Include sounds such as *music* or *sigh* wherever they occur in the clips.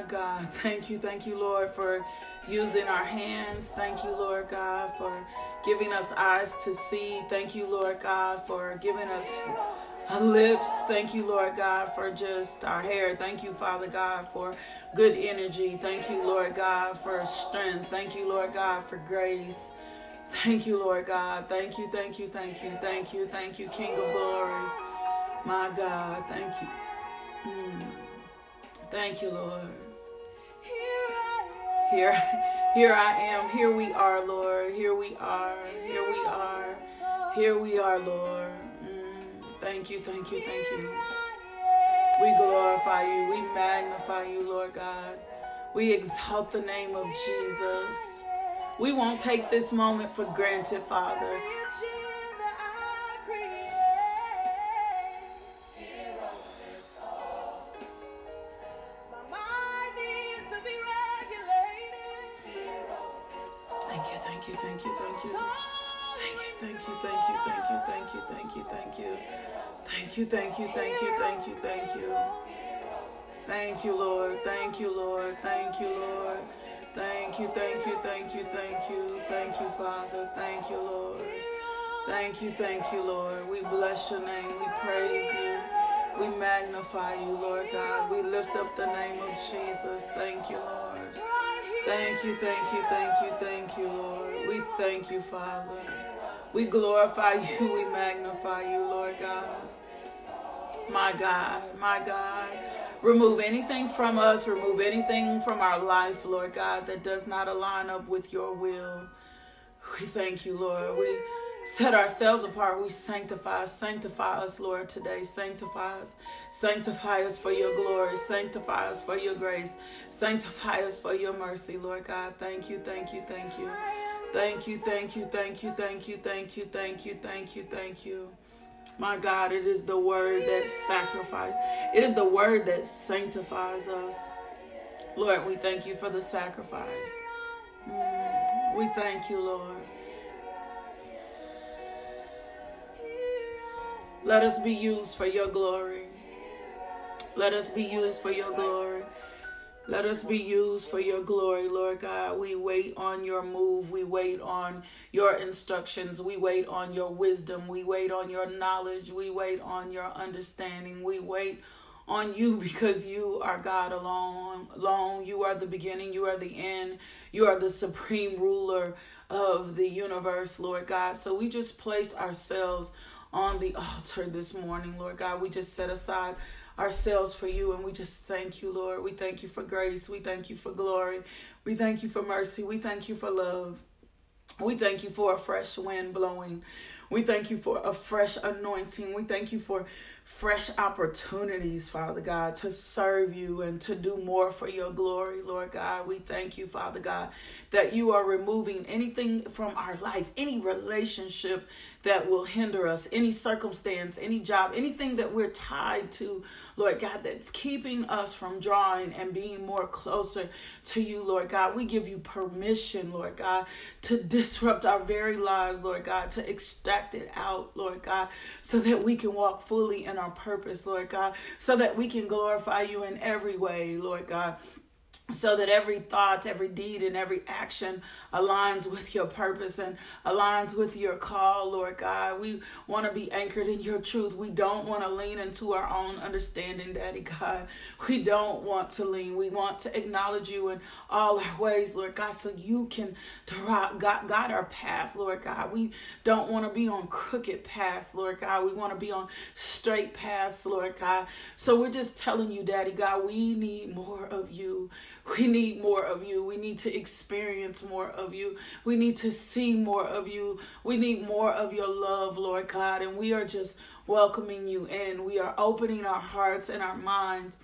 My God, thank you, thank you, Lord, for using our hands. Thank you, Lord God, for giving us eyes to see. Thank you, Lord God, for giving us lips. Thank you, Lord God, for just our hair. Thank you, Father God, for good energy. Thank you, Lord God, for strength. Thank you, Lord God, for grace. Thank you, Lord God. Thank you, thank you, thank you, thank you, thank you, King of glories. My God, thank you. Mm. Thank you, Lord. Here, here I am. Here we are, Lord. Here we are. Here we are. Here we are, Lord. Mm. Thank you, thank you, thank you. We glorify you. We magnify you, Lord God. We exalt the name of Jesus. We won't take this moment for granted, Father. You. Thank you, thank you, thank you, thank you, thank you. Lord. Thank you, Lord. Thank you, Lord. Thank you, thank you, thank you, thank you. Thank you, Father. Thank you, Lord. Thank you, thank you, Lord. We bless your name. We praise you. We magnify you, Lord God. We lift up the name of Jesus. Thank you, Lord. Thank you, thank you, thank you, thank you, Lord. We thank you, Father. We glorify you, we magnify you, Lord God. My God, my God. Remove anything from us, remove anything from our life, Lord God, that does not align up with your will. We thank you, Lord. We set ourselves apart. We sanctify. Sanctify us, Lord, today. Sanctify us. Sanctify us for your glory. Sanctify us for your grace. Sanctify us for your mercy, Lord God. Thank you, thank you, thank you. Thank you, thank you, thank you, thank you, thank you, thank you, thank you, thank you. My God, it is the word that sacrifices. It is the word that sanctifies us. Lord, we thank you for the sacrifice. Mm, we thank you, Lord. Let us be used for your glory. Let us be used for your glory. Let us be used for your glory, Lord God. We wait on your move. We wait on your instructions. We wait on your wisdom. We wait on your knowledge. We wait on your understanding. We wait on you *laughs* because you are God alone. Alone, you are the beginning. You are the end. You are the supreme ruler of the universe, Lord God. So we just place ourselves on the altar this morning, Lord God. We just set aside ourselves for you and we just thank you, Lord. We thank you for grace. We thank you for glory. We thank you for mercy. We thank you for love. We thank you for a fresh wind blowing. We thank you for a fresh anointing. We thank you for fresh opportunities, Father God, to serve you and to do more for your glory, Lord God. We thank you, Father God, that you are removing anything from our life, any relationship that will hinder us, any circumstance, any job, anything that we're tied to, Lord God, that's keeping us from drawing and being more closer to you, Lord God. We give you permission, Lord God, to disrupt our very lives, Lord God, to extract it out, Lord God, so that we can walk fully in our purpose, Lord God, so that we can glorify you in every way, Lord God so that every thought, every deed, and every action aligns with your purpose and aligns with your call, Lord God. We want to be anchored in your truth. We don't want to lean into our own understanding, Daddy God. We don't want to lean. We want to acknowledge you in all our ways, Lord God, so you can guide our path, Lord God. We don't want to be on crooked paths, Lord God. We want to be on straight paths, Lord God. So we're just telling you, Daddy God, we need more of you. We need more of you. We need to experience more of you. We need to see more of you. We need more of your love, Lord God. And we are just welcoming you in. We are opening our hearts and our minds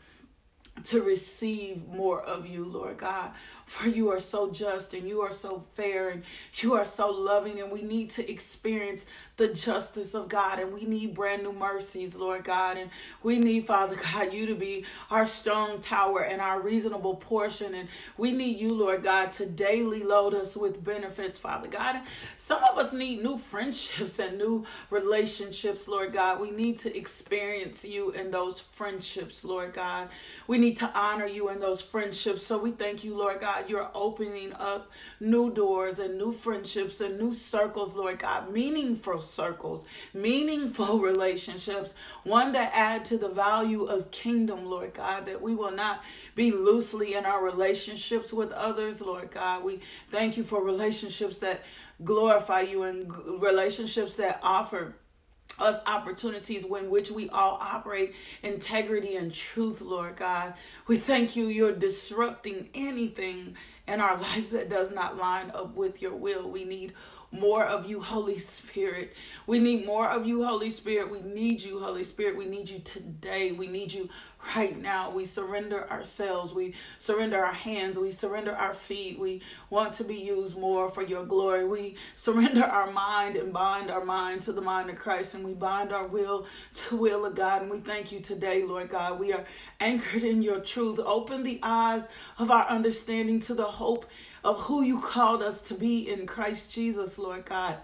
to receive more of you, Lord God. For you are so just and you are so fair and you are so loving, and we need to experience the justice of God and we need brand new mercies, Lord God. And we need, Father God, you to be our strong tower and our reasonable portion. And we need you, Lord God, to daily load us with benefits, Father God. And some of us need new friendships and new relationships, Lord God. We need to experience you in those friendships, Lord God. We need to honor you in those friendships. So we thank you, Lord God. You're opening up new doors and new friendships and new circles, Lord God, meaningful circles, meaningful *laughs* relationships, one that add to the value of kingdom, Lord God, that we will not be loosely in our relationships with others, Lord God. We thank you for relationships that glorify you and relationships that offer us opportunities in which we all operate integrity and truth, Lord God. We thank you, you're disrupting anything in our *laughs* life that does not line up with your will. We need more of you, Holy Spirit. We need more of you, Holy Spirit. We need you, Holy Spirit. We need you today. We need you right now. We surrender ourselves. We surrender our hands. We surrender our feet. We want to be used more for your glory. We surrender our mind and bind our mind to the mind of Christ. And we bind our will to will of God. And we thank you today, Lord God. We are anchored in your truth. Open the eyes of our understanding to the hope of who you called us to be in Christ Jesus, Lord God.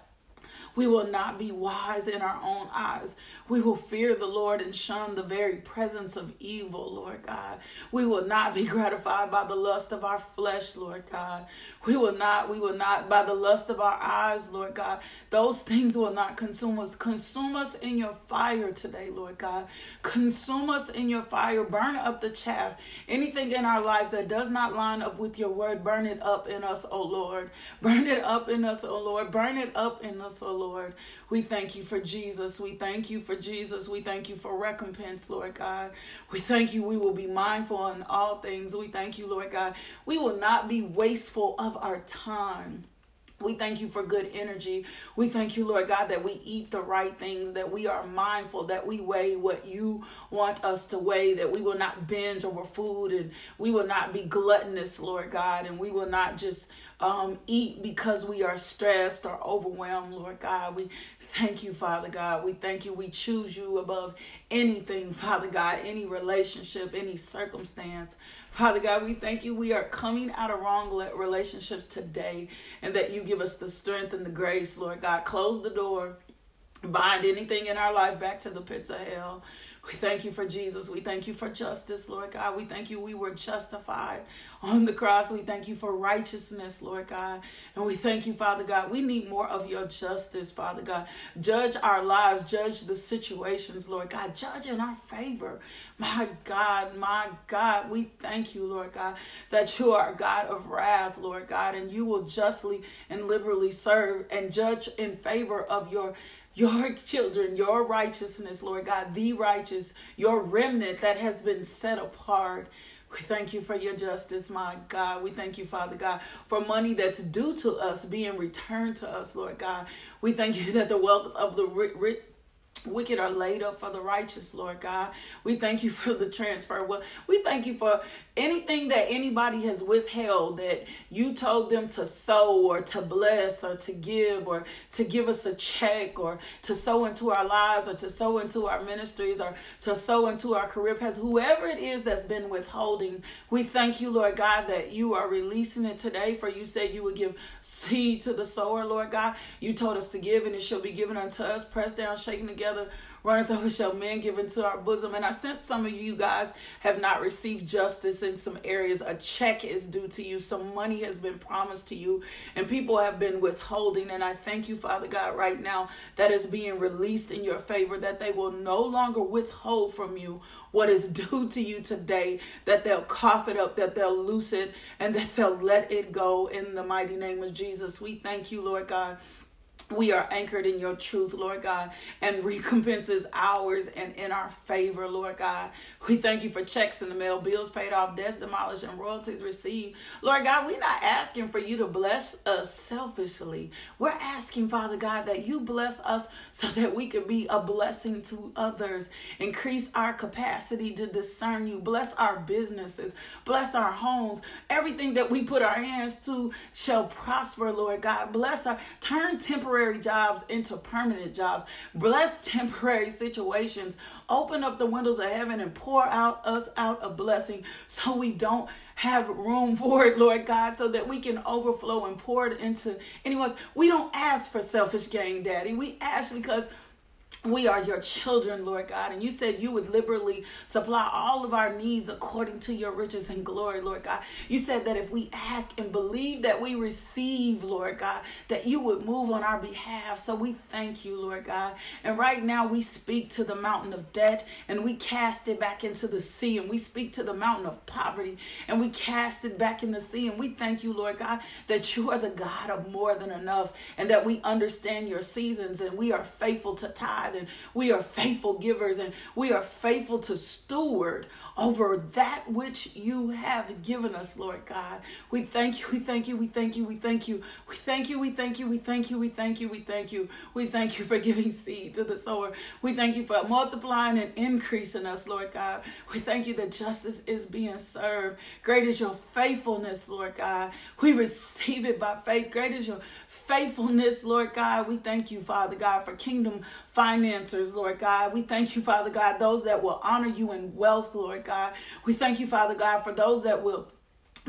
We will not be wise in our own eyes. We will fear the Lord and shun the very presence of evil, Lord God. We will not be *laughs* gratified by the lust of our flesh, Lord God. We will not, we will not by the lust of our eyes, Lord God. Those things will not consume us. Consume us in your fire today, Lord God. Consume us in your fire. Burn up the chaff. Anything in our life that does not line up with your word, burn it up in us, O Lord. Burn it up in us, O Lord. Burn it up in us, O Lord. We thank you for Jesus. We thank you for Jesus. We thank you for recompense, Lord God. We thank you. We will be mindful in all things. We thank you, Lord God. We will not be wasteful of our time. We thank you for good energy. We thank you, Lord God, that we eat the right things, that we are mindful, that we weigh what you want us to weigh, that we will not binge over food and we will not be gluttonous, Lord God, and we will not just um, eat because we are stressed or overwhelmed, Lord God. We thank you, Father God. We thank you. We choose you above anything, *laughs* Father God, any relationship, any circumstance. Father God, we thank you. We are coming out of wrong relationships today and that you give us the strength and the grace, Lord God. Close the door, bind anything in our life back to the pits of hell. We thank you for Jesus. We thank you for justice, Lord God. We thank you we were justified on the cross. We thank you for righteousness, Lord God. And we thank you, Father God. We need more of your justice, Father God. Judge our lives, judge the situations, Lord God. Judge in our favor. My God, my God, we thank you, Lord God, that you are God of wrath, Lord God, and you will justly and liberally serve and judge in favor of your your *laughs* children, your righteousness, Lord God, the righteous, your remnant that has been set apart. We thank you for your justice, my God. We thank you, Father God, for money that's due to us being returned to us, Lord God. We thank you *laughs* that the wealth of the rich wicked are laid up for the righteous, Lord God. We thank you *laughs* for the transfer. Well, we thank you for anything that anybody has withheld that you told them to sow or to bless or to give or to give us a check or to sow into our lives or to sow into our ministries or to sow into our career paths, whoever it is that's been withholding, we thank you, Lord God, that you are releasing it today. For you said you would give seed to the sower, Lord God. You told us to give and it shall be given unto us, pressed down, shaken together runneth over shall men give into our bosom. And I sense some of you guys have not received justice in some areas. A check is due to you, some money has been promised to you, and people have been withholding. And I thank you, Father God, right now that is being released in your favor, that they will no longer withhold from you what is *laughs* due to you today, that they'll cough it up, that they'll loose it, and that they'll let it go in the mighty name of Jesus. We thank you, Lord God we are anchored in your truth, Lord God, and *laughs* recompenses ours and in our favor, Lord God. We thank you for checks in the mail, bills paid off, debts demolished, and royalties received. Lord God, we're not asking for you to bless us selfishly. We're asking, Father God, that you bless us so that we can be a blessing to others. Increase our capacity to discern you. Bless our businesses. Bless our homes. Everything that we put our hands to shall prosper, Lord God. Bless our turn temporary temporary jobs into permanent jobs. Bless temporary situations. Open up the windows of heaven and pour out us out a blessing so we don't have room *laughs* for it, Lord God, so that we can overflow and pour it into anyone's. We don't ask for selfish gain, Daddy. We ask because we are your children, Lord God. And you said you would liberally supply all of our needs according to your riches and glory, Lord God. You said that if we ask and believe that we receive, Lord God, that you would move on our behalf. So we thank you, Lord God. And right now we speak to the mountain of debt and we cast it back into the sea. And we speak to the mountain of poverty and we cast it back in the sea. And we thank you, Lord God, that you are the God of more than enough and that we understand your seasons and we are faithful to tithe and we are faithful givers and we are faithful to steward over that which you have given us, Lord God. We thank you, we thank you, we thank you, we thank you, we thank you, we thank you, we thank you, we thank you, we thank you, we thank you for giving seed to the sower. We thank you for multiplying and increasing us, Lord God. We thank you that justice is being served. Great is your faithfulness, Lord God. We receive it by faith. Great is your faithfulness, Lord God. We thank you, Father God, for kingdom financiers, Lord God. We thank you, Father God, those that will honor you in wealth, Lord God. We thank you, Father God, for those that will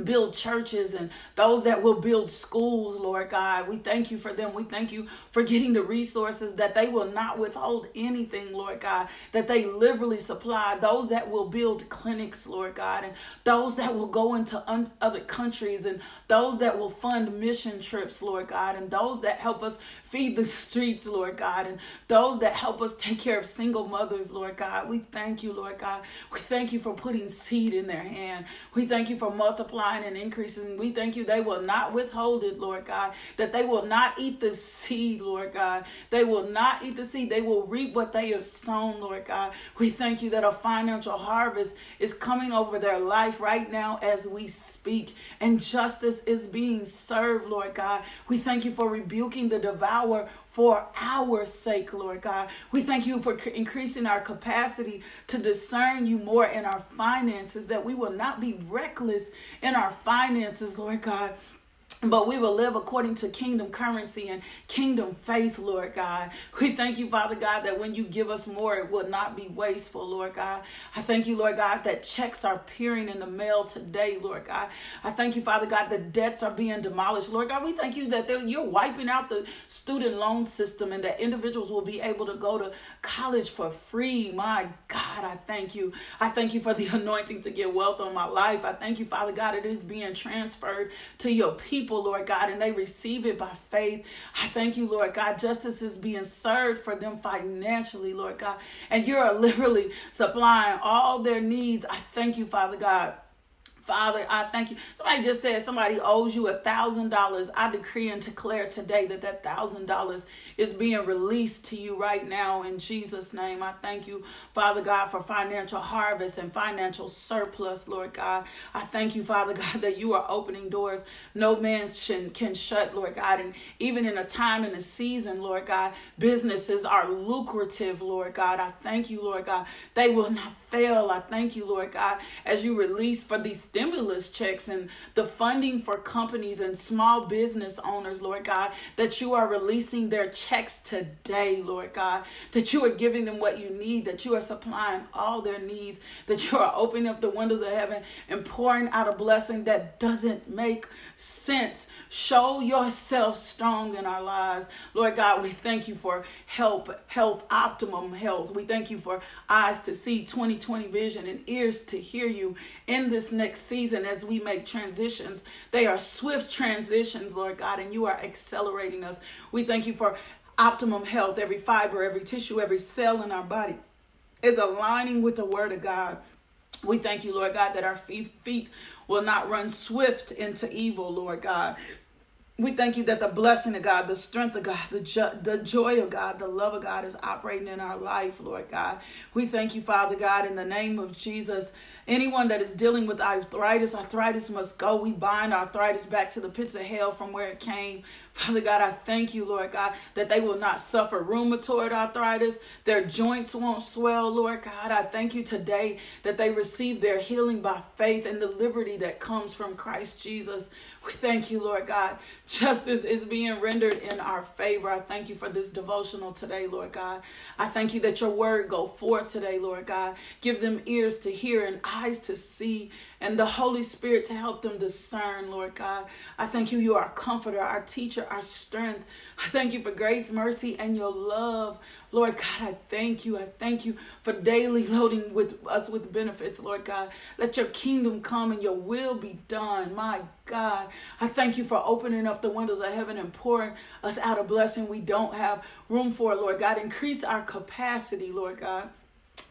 build churches and those that will build schools, Lord God. We thank you for them. We thank you for getting the resources that they will not withhold anything, Lord God, that they liberally supply. Those that will build clinics, Lord God, and those that will go into un- other countries and those that will fund mission trips, Lord God, and those that help us feed the streets, Lord God, and those that help us take care of single mothers, Lord God. We thank you, Lord God. We thank you for putting seed in their hand. We thank you for multiplying and increasing. We thank you they will not withhold it, Lord God, that they will not eat the seed, Lord God. They will not eat the seed. They will reap what they have sown, Lord God. We thank you that a financial harvest is coming over their life right now as we speak, and justice is being served, Lord God. We thank you for rebuking the devourer for our sake, Lord God. We thank you for increasing our capacity to discern you more in our finances, that we will not be reckless in our finances, Lord God but we will live according to kingdom currency and kingdom faith, Lord God. We thank you, Father God, that when you give us more, it will not be wasteful, Lord God. I thank you, Lord God, that checks are appearing in the mail today, Lord God. I thank you, Father God, that debts are being demolished, Lord God. We thank you that you're wiping out the student loan system and that individuals will be able to go to college for free. My God, I thank you. I thank you for the *laughs* anointing to get wealth on my life. I thank you, Father God, it is being transferred to your people people, Lord God, and they receive it by faith. I thank you, Lord God. Justice is being served for them financially, Lord God, and you're *laughs* literally supplying all their needs. I thank you, Father God. Father, I thank you. Somebody just said somebody owes you a thousand dollars. I decree and declare today that that thousand dollars is being released to you right now in Jesus' name. I thank you, Father God, for financial harvest and financial surplus, Lord God. I thank you, Father *laughs* God, that you are opening doors no man can shut, Lord God. And even in a time and a season, Lord God, businesses are lucrative, Lord God. I thank you, Lord God. They will not fail. I thank you, Lord God, as you release for these stimulus checks and the funding for companies and small business owners, Lord God, that you are releasing their checks today, Lord God, that you are giving them what you need, that you are supplying all their needs, that you are opening up the windows of heaven and pouring out a blessing that doesn't make sense. Show yourself strong in our lives. Lord God, we thank you for help, health, optimum health. We thank you for eyes to see 2020 vision and ears to hear you in this next season as we make transitions. They are swift transitions, Lord God, and you are accelerating us. We thank you for optimum health. Every fiber, every tissue, every cell in our body is aligning with the word of God. We thank you, Lord God, that our feet will not run swift into evil, Lord God. We thank you that the blessing of God, the strength of God, the, jo- the joy of God, the love of God is operating in our life, Lord God. We thank you, Father God, in the name of Jesus. Anyone that is dealing with arthritis, arthritis must go. We bind arthritis back to the pits of hell from where it came. Father God, I thank you, Lord God, that they will not suffer rheumatoid arthritis. Their joints won't swell, Lord God. I thank you today that they receive their healing by faith and the liberty that comes from Christ Jesus. We thank you, Lord God. Justice is being rendered in our favor. I thank you for this devotional today, Lord God. I thank you that your word go forth today, Lord God. Give them ears to hear and eyes to see and the Holy Spirit to help them discern, Lord God. I thank you. You are our comforter, our teacher, our strength. I thank you for grace, mercy, and your love. Lord God, I thank you. I thank you for daily loading with us with benefits, Lord God. Let your kingdom come and your will be done. My God, I thank you for opening up the windows of heaven and pouring us out a blessing we don't have room for, Lord God. Increase our capacity, Lord God.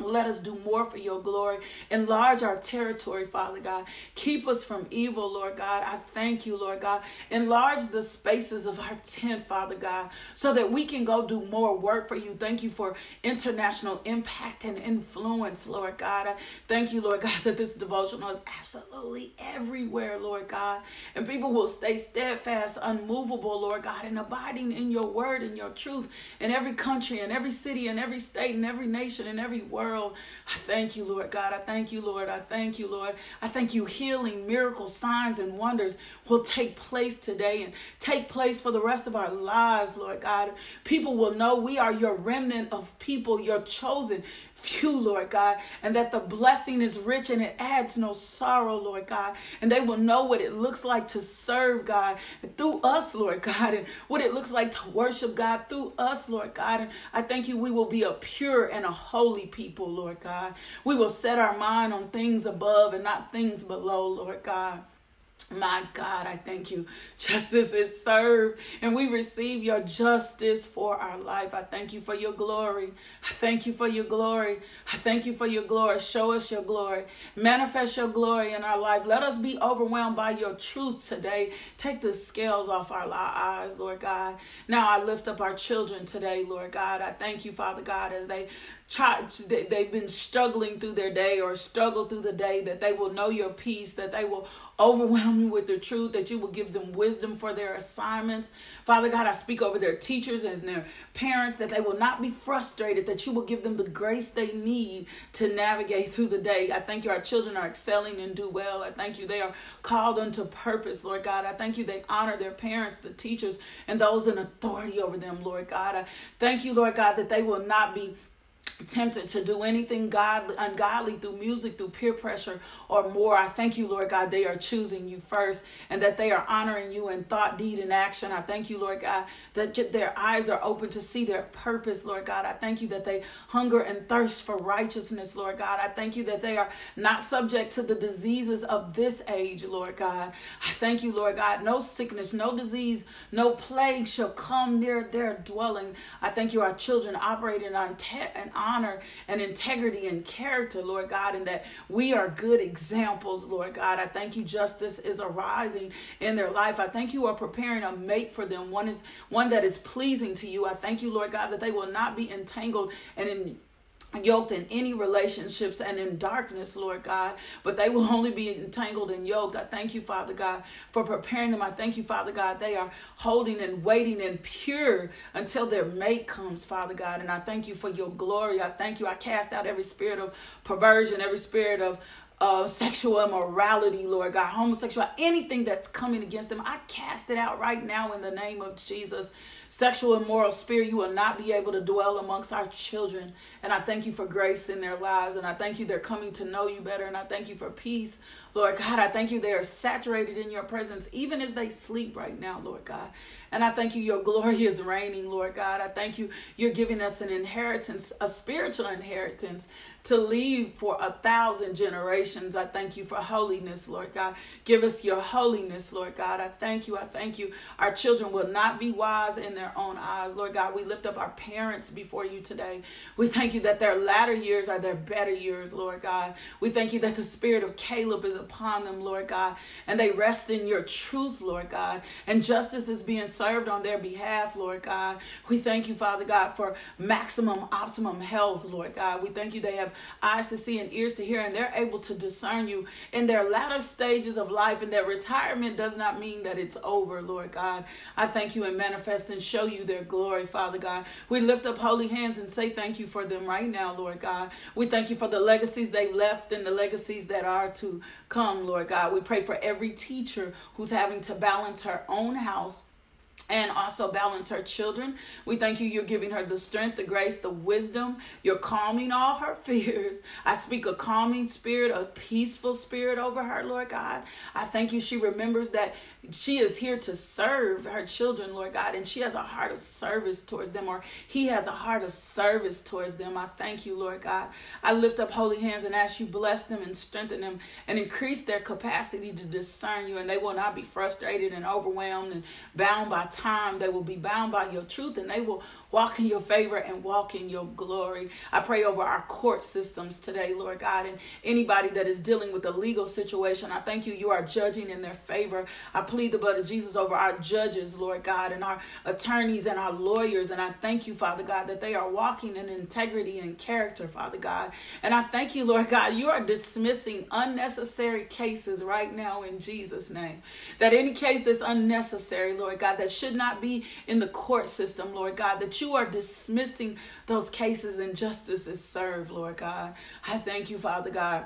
Let us do more for your glory. Enlarge our territory, Father God. Keep us from evil, Lord God. I thank you, Lord God. Enlarge the spaces of our tent, Father God, so that we can go do more work for you. Thank you for international impact and influence, Lord God. I thank you, Lord God, *laughs* that this devotional is absolutely everywhere, Lord God. And people will stay steadfast, unmovable, Lord God, and abiding in your word and your truth in every country, in every city, in every state, in every nation, in every world. I thank you, Lord God. I thank you, Lord. I thank you, Lord. I thank you. Healing, miracles, signs, and wonders will take place today and take place for the rest of our lives, Lord God. People will know we are your remnant of people, your chosen few, Lord God, and that the blessing is rich and it adds no sorrow, Lord God. And they will know what it looks like to serve God through us, Lord God, and what it looks like to worship God through us, Lord God. And I thank you, we will be a pure and a holy people, Lord God. We will set our mind on things above and not things below, Lord God. My God, I thank you. Justice is served, and we receive your justice for our life. I thank you for your glory. I thank you for your glory. I thank you for your glory. Show us your glory. Manifest your glory in our life. Let us be overwhelmed by your truth today. Take the scales off our eyes, Lord God. Now I lift up our children today, Lord God. I thank you, Father God, as they they've been struggling through their day or struggle through the day, that they will know your peace, that they will overwhelm you with the truth, that you will give them wisdom for their assignments. Father God, I speak over their teachers and their parents that they will not be frustrated, that you will give them the grace they need to navigate through the day. I thank you, our children are excelling and do well. I thank you, they are called unto purpose, Lord God. I thank you, they honor their parents, the teachers, and those in authority over them, Lord God. I thank you, Lord God, that they will not be tempted to do anything godly, ungodly through music, through peer pressure, or more. I thank you, Lord God, they are choosing you first and that they are honoring you in thought, deed, and action. I thank you, Lord God, that their eyes are open to see their purpose, Lord God. I thank you that they hunger and thirst for righteousness, Lord God. I thank you that they are not subject to the diseases of this age, Lord God. I thank you, Lord God. No sickness, no disease, no plague shall come near their dwelling. I thank you, our children operating on te- and honor and integrity and character, Lord God, and that we are good examples, Lord God. I thank you, justice is arising in their life. I thank you are preparing a mate for them, one is one that is pleasing to you. I thank you, Lord God, that they will not be entangled and in yoked in any relationships and in darkness, Lord God, but they will only be entangled and yoked. I thank you, Father God, for preparing them. I thank you, Father God, they are holding and waiting and pure until their mate comes, Father God. And I thank you for your glory. I thank you. I cast out every spirit of perversion, every spirit of uh, sexual immorality, Lord God, homosexual, anything that's coming against them, I cast it out right now in the name of Jesus sexual immoral spirit, you will not be able to dwell amongst our children. And I thank you for grace in their lives. And I thank you they're coming to know you better. And I thank you for peace, Lord God. I thank you they are saturated in your presence, even as they sleep right now, Lord God. And I thank you, your glory is reigning, Lord God. I thank you, you're giving us an inheritance, a spiritual inheritance to leave for a thousand generations. I thank you for holiness, Lord God. Give us your holiness, Lord God. I thank you. I thank you. Our children will not be wise in their own eyes. Lord God, we lift up our parents before you today. We thank you that their latter years are their better years, Lord God. We thank you that the spirit of Caleb is upon them, Lord God, and they rest in your truth, Lord God, and justice is being served on their behalf, Lord God. We thank you, Father God, for maximum, optimum health, Lord God. We thank you they have eyes to see and ears to hear, and they're able to discern you in their latter stages of life, and their retirement does not mean that it's over, Lord God. I thank you and manifest and show you their glory, Father God. We lift up holy hands and say thank you for them right now, Lord God. We thank you for the legacies they left and the legacies that are to come, Lord God. We pray for every teacher who's having to balance her own house and also balance her children. We thank you. You're giving her the strength, the grace, the wisdom. You're calming all her *laughs* fears. I speak a calming spirit, a peaceful spirit over her, Lord God. I thank you. She remembers that she is here to serve her children, Lord God, and she has a heart of service towards them, or he has a heart of service towards them. I thank you, Lord God. I lift up holy hands and ask you bless them and strengthen them and increase their capacity to discern you, and they will not be frustrated and overwhelmed and bound by time. They will be bound by your truth, and they will walk in your favor and walk in your glory. I pray over our court systems today, Lord God, and anybody that is dealing with a legal situation. I thank you. You are judging in their favor. I plead the blood of Jesus over our judges, Lord God, and our attorneys and our lawyers. And I thank you, Father God, that they are walking in integrity and character, Father God. And I thank you, Lord God, you are dismissing unnecessary cases right now in Jesus' name. That any case that's unnecessary, Lord God, that should not be in the court system, Lord God, that you are dismissing those cases and justice is served, Lord God. I thank you, Father God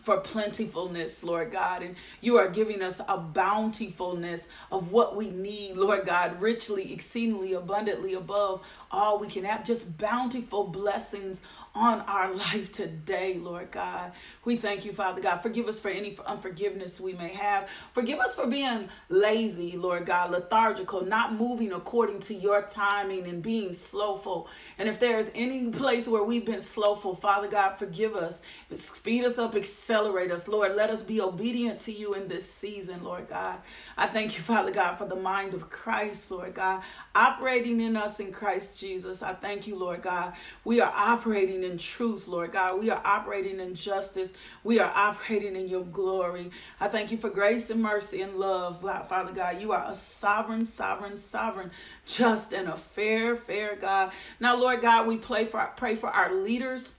for plentifulness, Lord God. And you are giving us a bountifulness of what we need, Lord God, richly, exceedingly, abundantly above all we can have. Just bountiful blessings on our *laughs* life today, Lord God. We thank you, Father God. Forgive us for any unforgiveness we may have. Forgive us for being lazy, Lord God, lethargical, not moving according to your timing and being slowful. And if there's any place where we've been slowful, Father God, forgive us. Speed us up, accelerate us, Lord. Let us be obedient to you in this season, Lord God. I thank you, Father God, for the mind of Christ, Lord God, operating in us in Christ Jesus. I thank you, Lord God. We are operating in truth, Lord God. We are operating in justice. We are operating in your glory. I thank you for grace and mercy and love, Father God. You are a sovereign, sovereign, sovereign, just and a fair, fair God. Now, Lord God, we pray for pray for our leaders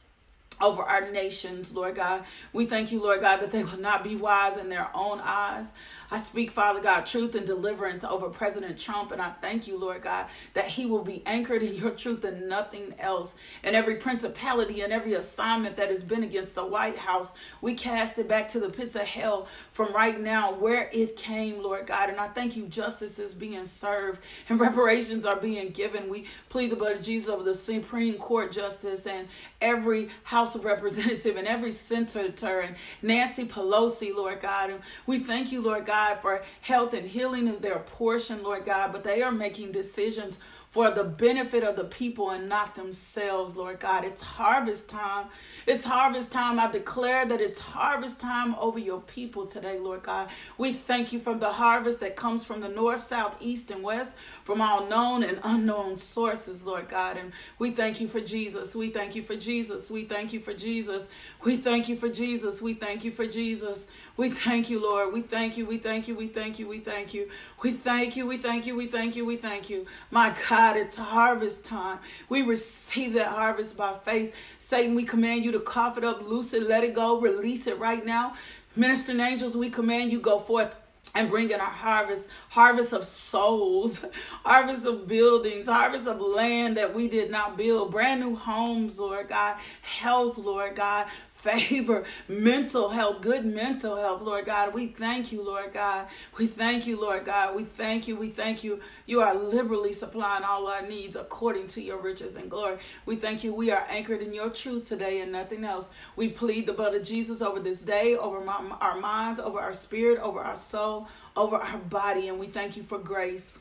over our nations, Lord God. We thank you, Lord God, that they will not be wise in their own eyes. I speak, Father God, truth and deliverance over President Trump. And I thank you, Lord God, that he will be anchored in your truth and nothing else. And every principality and every assignment that has been against the White House, we cast it back to the pits of hell from right now where it came, Lord God. And I thank you, justice is being served and *laughs* reparations are being given. We plead the blood of Jesus over the Supreme Court justice and every House of Representative and every senator and Nancy Pelosi, Lord God. And we thank you, Lord God God, for health and healing is their portion, Lord God, but they are making decisions for the benefit of the people and not themselves, Lord God. It's harvest time. It's harvest time. I declare that it's harvest time over your people today, Lord God. We thank you for the harvest that comes from the north, south, east, and west, from all known and unknown sources, Lord God. And we thank you for Jesus. We thank you for Jesus. We thank you for Jesus. We thank you for Jesus. We thank you for Jesus. We thank you, Lord. We thank you. We thank you. We thank you. We thank you. We thank you. We thank you. We thank you. We thank you. My God, it's harvest time. We receive that harvest by faith. Satan, we command you to cough it up, loose it, let it go, release it right now. Ministering angels, we command you go forth and bring in our harvest harvest of souls *laughs* harvest of buildings harvest of land that we did not build brand new homes lord god health lord god favor, *laughs* mental health, good mental health, Lord God. We thank you, Lord God. We thank you, Lord God. We thank you. We thank you. You are liberally supplying all our needs according to your riches and glory. We thank you. We are anchored in your truth today and nothing else. We plead the blood of Jesus over this day, over my, our minds, over our spirit, over our soul, over our body, and we thank you for grace.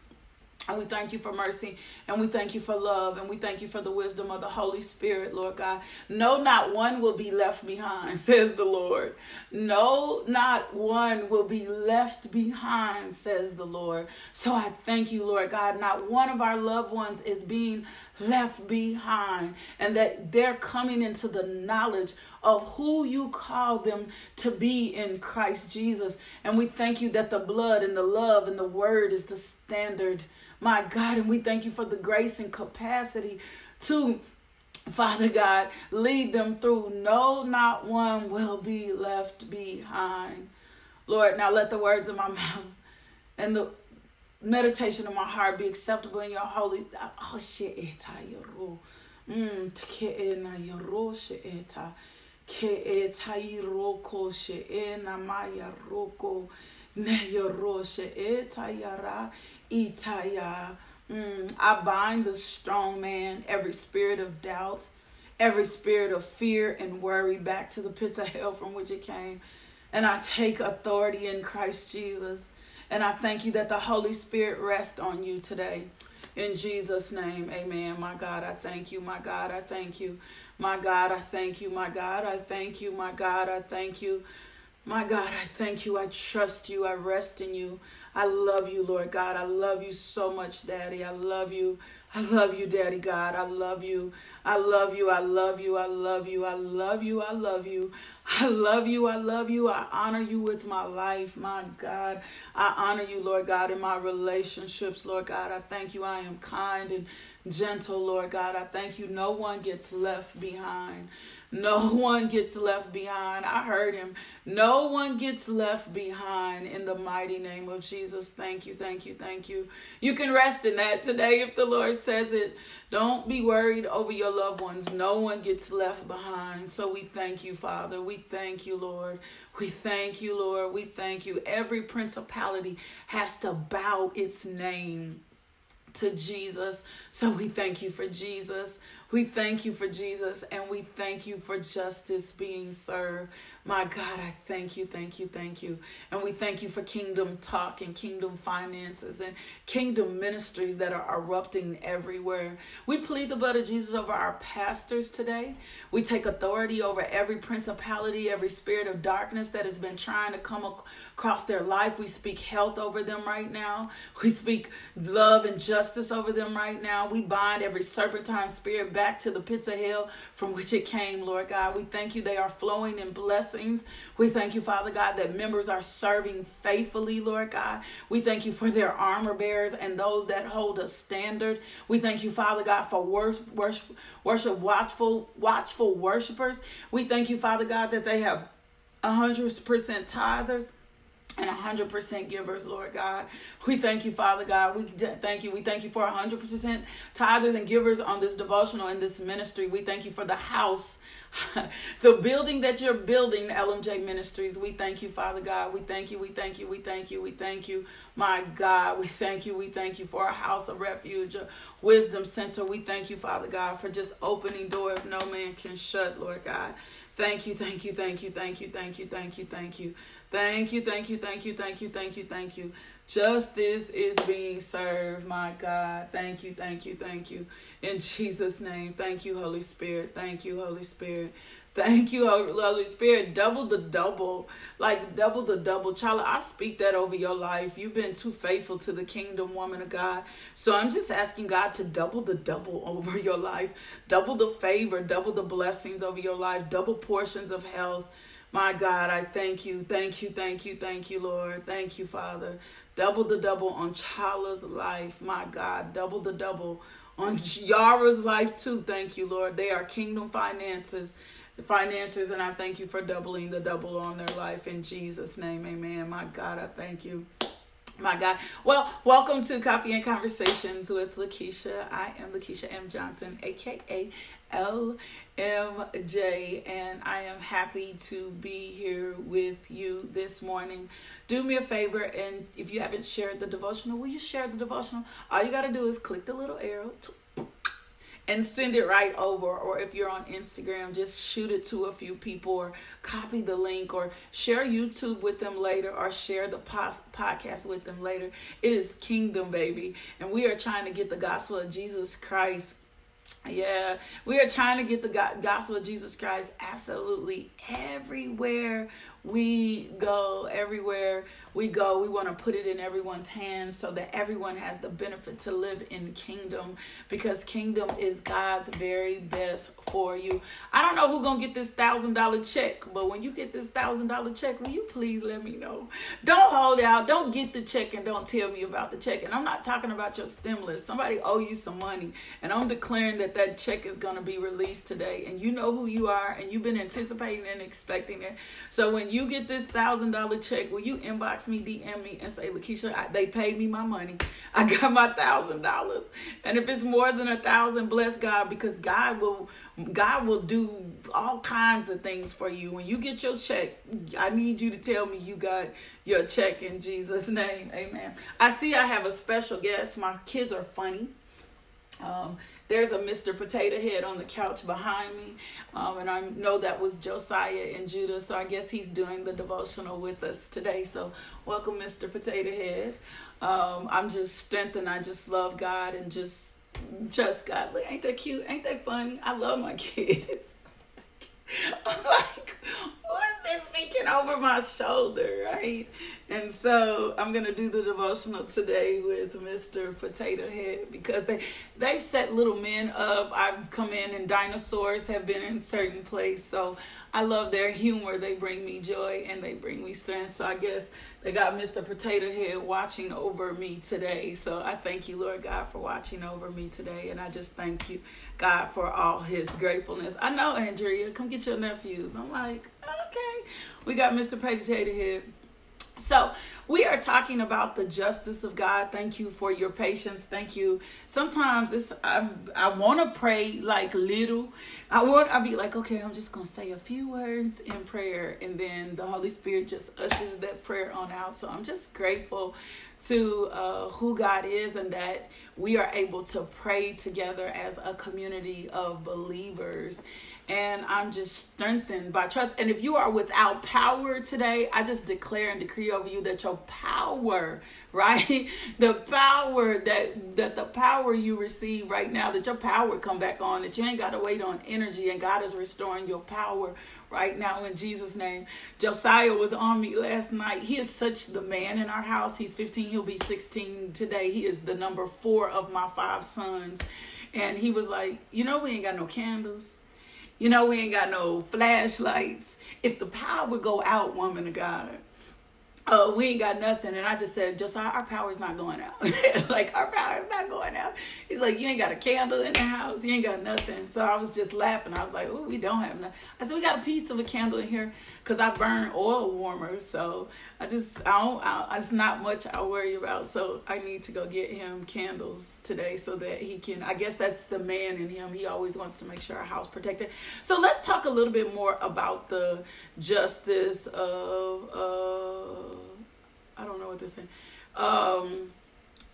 And we thank you for mercy and we thank you for love and we thank you for the wisdom of the Holy Spirit, Lord God. No, not one will be left behind, *laughs* says the Lord. No, not one will be left behind, says the Lord. So I thank you, Lord God. Not one of our loved ones is being left behind and that they're coming into the knowledge of who you call them to be in Christ Jesus. And we thank you that the blood and the love and the word is the standard my God. And we thank you for the grace and capacity to Father God, lead them through. No, not one will be left behind. Lord, now let the words of my *laughs* mouth and the meditation of my heart be acceptable in your holy. Oh shit. Mm, *laughs* Itaya. Mm, I bind the strong man, every spirit of doubt, every spirit of fear and worry back to the pits of hell from which it came. And I take authority in Christ Jesus. And I thank you that the Holy Spirit rests on you today. In Jesus' name, amen. My God, I thank you. My God, I thank you. My God, I thank you. My God, I thank you. My God, I thank you. My God, I thank you. I trust you. I rest in you. I love you, Lord God. I love you so much, Daddy. I love you. I love you, Daddy God. I love you. I love you. I love you. I love you. I love you. I love you. I love you. I love you. I honor you with my life, my God. I honor you, Lord God, in my relationships, Lord God. I thank you. I am kind and gentle, Lord God. I thank you. No one gets left behind. No one gets left behind. I heard him. No one gets left behind in the mighty name of Jesus. Thank you, thank you, thank you. You can rest in that today if the Lord says it. Don't be worried over your loved ones. No one gets left behind. So we thank you, Father. We thank you, Lord. We thank you, Lord. We thank you. Every principality has to bow its name to Jesus. So we thank you for Jesus. We thank you for Jesus and we thank you for justice being served. My God, I thank you, thank you, thank you. And we thank you for kingdom talk and kingdom finances and kingdom ministries that are erupting everywhere. We plead the blood of Jesus over our pastors today. We take authority over every principality, every spirit of darkness that has been trying to come across their life. We speak health over them right now. We speak love and justice over them right now. We bind every serpentine spirit back to the pits of hell from which it came, Lord God. We thank you they are flowing in blessings. We thank you, Father God, that members are serving faithfully, Lord God. We thank you for their armor bearers and those that hold a standard. We thank you, Father God, for worship, worship, worship watchful, watchful worshipers. We thank you, Father God, that they have 100% tithers and 100% givers, Lord God. We thank you, Father God. We thank you. We thank you for 100% tithers and givers on this devotional and this ministry. We thank you for the house the building that you're building, LMJ Ministries, we thank you, Father God. We thank you, we thank you, we thank you, we thank you, my God. We thank you, we thank you for a house of refuge, a wisdom center. We thank you, Father God, for just opening doors no man can shut, Lord God. Thank you, thank you, thank you, thank you, thank you, thank you, thank you. Thank you, thank you, thank you, thank you, thank you, thank you. Justice is being served, my God. Thank you, thank you, thank you. In Jesus' name, thank you, Holy Spirit. Thank you, Holy Spirit. Thank you, Holy Spirit. Double the double. Like double the double. Child, I speak that over your life. You've been too faithful to the kingdom, woman of God. So I'm just asking God to double the double *laughs* over your life. Double the favor, double the blessings over your life, double portions of health. My God, I thank you. Thank you, thank you, thank you, Lord. Thank you, Father. Double the double on Chala's life. My God, double the double on Yara's life too. Thank you, Lord. They are kingdom finances, finances, and I thank you for doubling the double on their life in Jesus' name. Amen. My God, I thank you. My God. Well, welcome to Coffee and Conversations with Lakeisha. I am Lakeisha M. Johnson, aka LMJ, and I am happy to be here with you this morning. Do me a favor, and if you haven't shared the devotional, will you share the devotional? All you got to do is click the little arrow and send it right over. Or if you're on Instagram, just shoot it to a few people or copy the link or share YouTube with them later or share the podcast with them later. It is kingdom, baby. And we are trying to get the gospel of Jesus Christ yeah, we are trying to get the gospel of Jesus Christ absolutely everywhere we go, everywhere we go, we want to put it in everyone's hands so that everyone has the benefit to live in kingdom because kingdom is God's very best for you. I don't know who's going to get this thousand dollar check, but when you get this thousand dollar check, will you please let me know? Don't hold out. Don't get the check and don't tell me about the check. And I'm not talking about your stimulus. Somebody owe you some money, and I'm declaring that that check is going to be released today. And you know who you are, and you've been anticipating and expecting it. So when you get this thousand dollar check, will you inbox me, DM me, and say, Lakeisha, I, they paid me my money. I got my thousand dollars. And if it's more than a thousand, bless God because God will God will do all kinds of things for you. When you get your check, I need you to tell me you got your check in Jesus' name. Amen. I see I have a special guest. My kids are funny. Um, there's a Mr. Potato Head on the couch behind me. Um, and I know that was Josiah and Judah. So I guess he's doing the devotional with us today. So welcome, Mr. Potato Head. Um, I'm just strengthened. I just love God and just trust God. Look, ain't that cute? Ain't that funny? I love my *laughs* kids. *laughs* Like, what's this speaking over my shoulder, right? And so I'm gonna do the devotional today with Mr. Potato Head because they they've set little men up. I've come in and dinosaurs have been in certain place. So I love their humor. They bring me joy and they bring me strength. So I guess they got Mr. Potato Head watching over me today. So I thank you, Lord God, for watching over me today. And I just thank you, God, for all his gratefulness. I know, Andrea, come get your nephews. I'm like, okay. We got Mr. Potato Head so, we are talking about the justice of God. Thank you for your patience. Thank you. Sometimes it's I I want to pray like little. I want I be like, okay, I'm just going to say a few words in prayer and then the Holy Spirit just ushers that prayer on out. So, I'm just grateful to uh, who God is and that we are able to pray together as a community of believers and I'm just strengthened by trust. And if you are without power today, I just declare and decree over you that your power, *laughs* right? The power that that the power you receive right now, that your power come back on, that you ain't got to wait on energy and God is restoring your power right now in Jesus name. Josiah was on me last night. He is such the man in our house. He's 15, he'll be 16 today. He is the number 4 of my five sons. And he was like, "You know we ain't got no candles." You know, we ain't got no flashlights. If the power would go out, woman of God, uh, we ain't got nothing. And I just said, our, our power's not going out. *laughs* like our power's not going out. He's like, you ain't got a candle in the house. You ain't got nothing. So I was just laughing. I was like, oh, we don't have nothing. I said, we got a piece of a candle in here because I burn oil warmers. So I just, I don't, I, it's not much I worry about. So I need to go get him candles today so that he can, I guess that's the man in him. He always wants to make sure our house protected. So let's talk a little bit more about the justice of, uh, I don't know what they're saying. Um,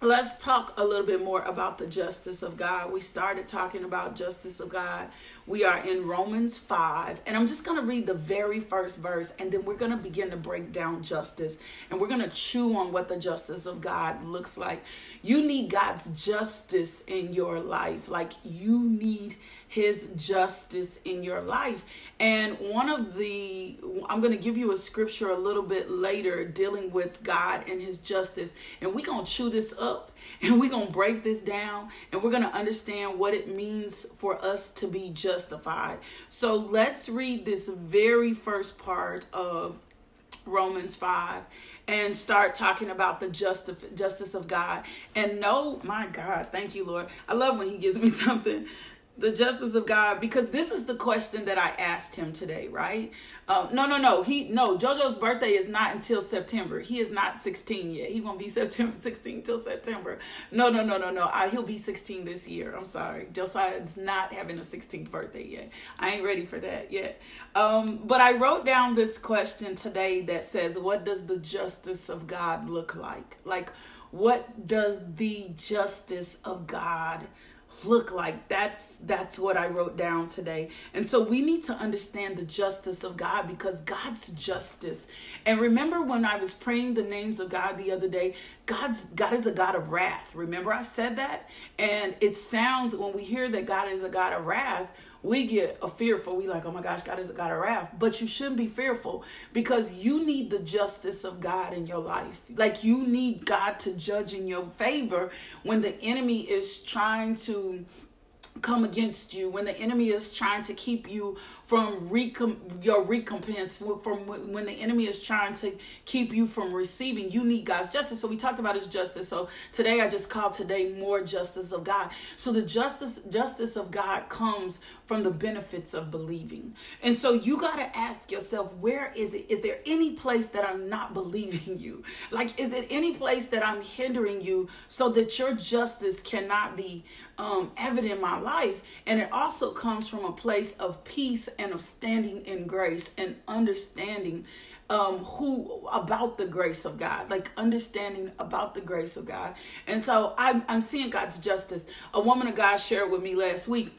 let's talk a little bit more about the justice of God. We started talking about justice of God. We are in Romans 5, and I'm just going to read the very first verse, and then we're going to begin to break down justice, and we're going to chew on what the justice of God looks like. You need God's justice in your life, like you need his justice in your life. And one of the, I'm going to give you a scripture a little bit later dealing with God and his justice. And we're going to chew this up *laughs* and we're going to break this down and we're going to understand what it means for us to be justified. So let's read this very first part of Romans 5 and start talking about the justice justice of God. And no, my God, thank you, Lord. I love when He gives me *laughs* something the justice of God because this is the question that I asked him today, right? Uh, no, no, no. He no. JoJo's birthday is not until September. He is not 16 yet. He won't be *laughs* September 16 till September. No, no, no, no, no. I, he'll be 16 this year. I'm sorry. Josiah's not having a 16th birthday yet. I ain't ready for that yet. Um, but I wrote down this question today that says, "What does the justice of God look like? Like, what does the justice of God?" Look like that's that's what i wrote down today. And so we need to understand the justice of god because god's justice. And remember when i was praying the names of god the other day god's god is a god of wrath. Remember i said that? And it sounds when we hear that god is a god of wrath we get a fearful. We like, oh my gosh, God is a God of wrath. But you shouldn't be fearful because you need the justice of God in your life. Like you need God to judge in your favor when the enemy is trying to come against you when the enemy is trying to keep you from recom- your recompense from when the enemy is trying to keep you from receiving you need god's justice. So we talked about his justice. So today i just called today more justice of god. So the justice justice of god comes from the benefits of believing. And so you got to ask yourself where is it? Is there any place that i'm not believing you? Like is it any place that i'm hindering you so that your justice cannot be um, evident in my life. And it also comes from a place of peace and of standing in grace and understanding um who about the grace of God like understanding about the grace of God. And so I'm, I'm seeing God's justice. A woman of God shared with me last week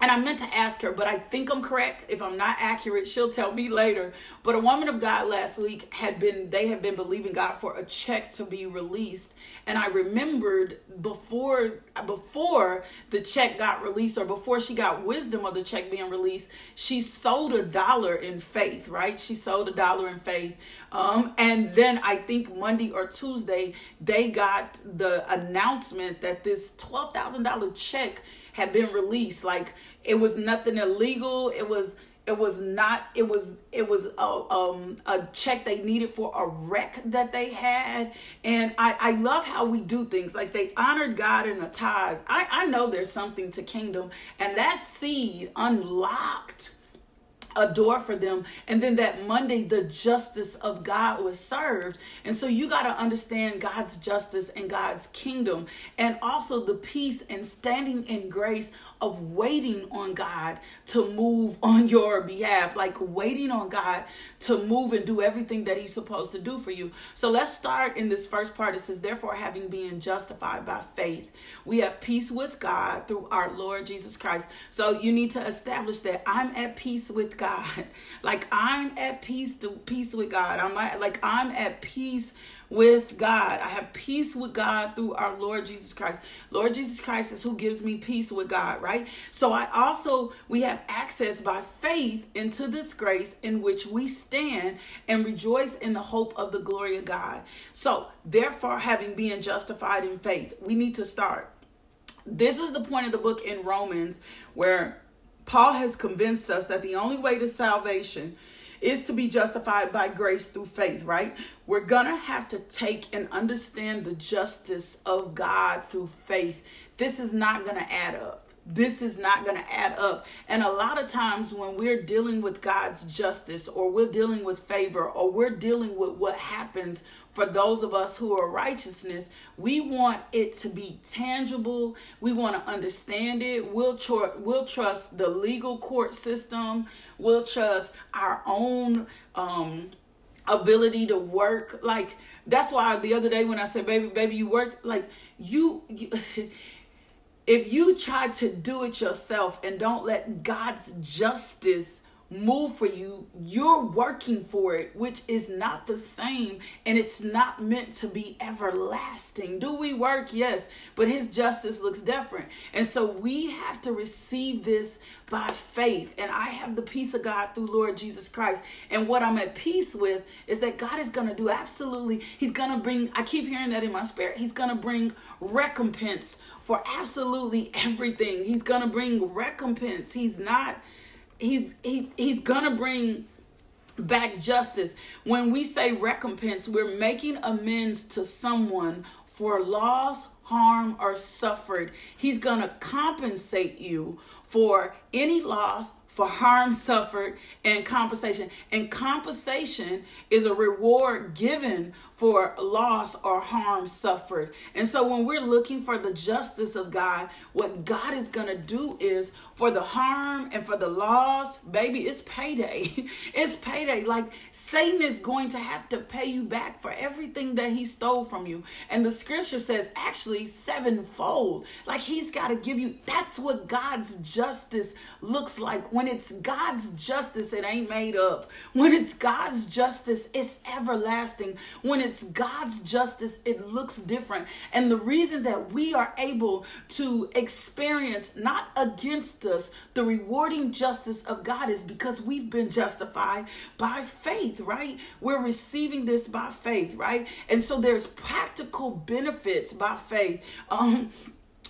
and I meant to ask her, but I think I'm correct. If I'm not accurate, she'll tell me later. But a woman of God last week had been, they had been believing God for a check to be released. And I remembered before, before the check got released or before she got wisdom of the check being released, she sold a dollar in faith, right? She sold a dollar in faith. Um, and then I think Monday or Tuesday, they got the announcement that this $12,000 check had been released. Like it was nothing illegal. It was it was not it was it was a um a check they needed for a wreck that they had and i i love how we do things like they honored god in a tithe i i know there's something to kingdom and that seed unlocked a door for them. And then that Monday, the justice of God was served. And so you got to understand God's justice and God's kingdom, and also the peace and standing in grace of waiting on God to move on your behalf, like waiting on God to move and do everything that He's supposed to do for you. So let's start in this first part. It says, Therefore, having been justified by faith, we have peace with God through our Lord Jesus Christ. So you need to establish that I'm at peace with God. *laughs* Like I'm at peace to peace with God. I'm like I'm at peace with God. I have peace with God through our Lord Jesus Christ. Lord Jesus Christ is who gives me peace with God, right? So I also we have access by faith into this grace in which we stand and rejoice in the hope of the glory of God. So, therefore having been justified in faith, we need to start. This is the point of the book in Romans where Paul has convinced us that the only way to salvation is to be justified by grace through faith, right? We're gonna have to take and understand the justice of God through faith. This is not gonna add up. This is not going to add up. And a lot of times when we're dealing with God's justice or we're dealing with favor or we're dealing with what happens for those of us who are righteousness, we want it to be tangible. We want to understand it. We'll, tr- we'll trust the legal court system. We'll trust our own um, ability to work. Like, that's why the other day when I said, baby, baby, you worked, like, you, you *laughs* if you try to do it yourself and don't let God's justice move for you, you're working for it, which is not the same and it's not meant to be everlasting. Do we work? Yes, but His justice looks different. And so we have to receive this by faith. And I have the peace of God through Lord Jesus Christ. And what I'm at peace with is that God is going to do absolutely, He's going to bring, I keep hearing that in my spirit, He's going to bring recompense for absolutely everything. He's going to bring recompense. He's not he's he, he's gonna bring back justice when we say recompense we're making amends to someone for loss harm or suffered he's gonna compensate you for any loss for harm suffered and compensation and compensation is a reward given for loss or harm suffered. And so when we're looking for the justice of God, what God is going to do is for the harm and for the loss, baby, it's payday. *laughs* it's payday. Like Satan is going to have to pay you back for everything that he stole from you. And the scripture says actually sevenfold. Like he's got to give you that's what God's justice looks like. When it's God's justice, it ain't made up. When it's God's justice, it's everlasting. When it's God's justice, it looks different. And the reason that we are able to experience, not against us, the rewarding justice of God is because we've been justified by faith, right? We're receiving this by faith, right? And so there's practical benefits by faith. Um,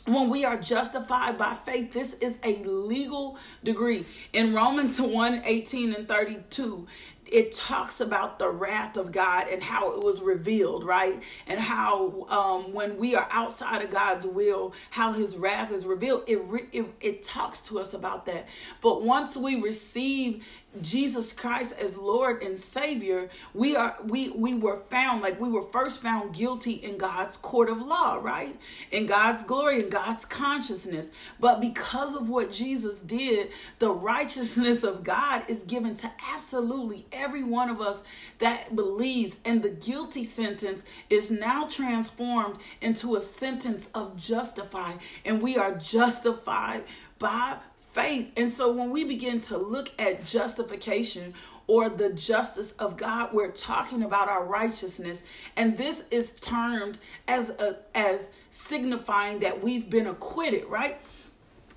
when we are justified by faith this is a legal degree in romans *laughs* 1 18 and 32 it talks about the wrath of God and how it was revealed, right? And how um, when we are outside of God's will, how His wrath is revealed. It, re- it it talks to us about that. But once we receive Jesus Christ as Lord and Savior, we are we we were found like we were first found guilty in God's court of law, right? In God's glory, in God's consciousness. But because of what Jesus did, the righteousness of God is given to absolutely every one of us that believes, and the guilty sentence is now transformed into a sentence of justify, and we are justified by faith. And so when we begin to look at justification or the justice of God, we're talking about our righteousness. And this is termed as a as signifying that we've been acquitted, right?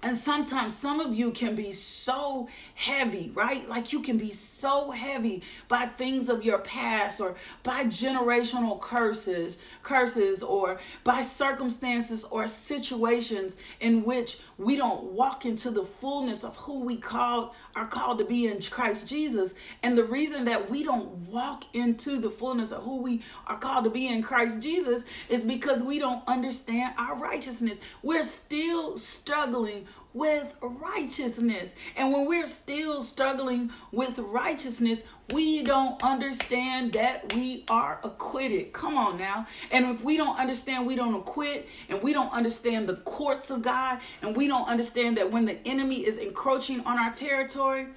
And sometimes some of you can be so heavy, right? Like you can be so heavy by things of your past or by generational curses, curses or by circumstances or situations in which we don't walk into the fullness of who we called are called to be in Christ Jesus. And the reason that we don't walk into the fullness of who we are called to be in Christ Jesus is because we don't understand our righteousness. We're still struggling with righteousness. And when we're still struggling with righteousness, we don't understand that we are acquitted. Come on now. And if we don't understand we don't acquit, and we don't understand the courts of God, and we don't understand that when the enemy is encroaching on our territory,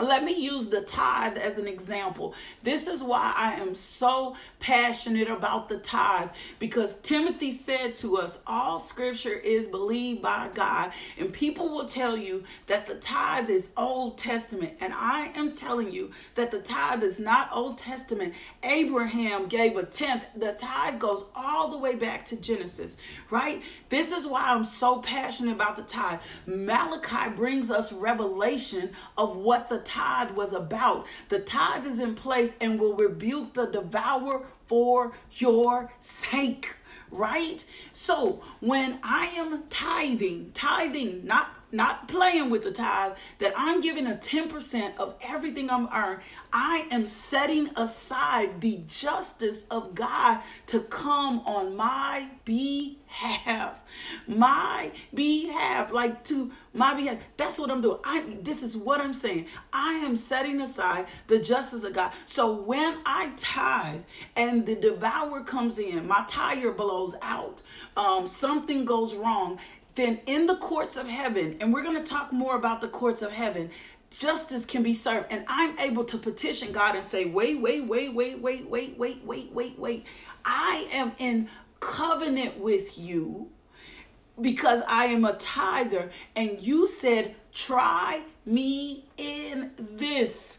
let me use the tithe as an example. This is why I am so passionate about the tithe because Timothy said to us, All scripture is believed by God. And people will tell you that the tithe is Old Testament. And I am telling you that the tithe is not Old Testament. Abraham gave a tenth. The tithe goes all the way back to Genesis, right? This is why I'm so passionate about the tithe. Malachi brings us revelation of what the tithe was about. The tithe is in place and will rebuke the devourer for your sake right so when i am tithing tithing not not playing with the tithe that i'm giving a 10% of everything i'm earned I am setting aside the justice of God to come on my behalf. Have my behalf, like to my behalf. That's what I'm doing. I this is what I'm saying. I am setting aside the justice of God. So when I tithe and the devourer comes in, my tire blows out, um, something goes wrong, then in the courts of heaven, and we're to talk more about the courts of heaven, justice can be served. And I'm able to petition God and say, wait, wait, wait, wait, wait, wait, wait, wait, wait, wait. I am in covenant with you because I am a tither. And you said, try me in this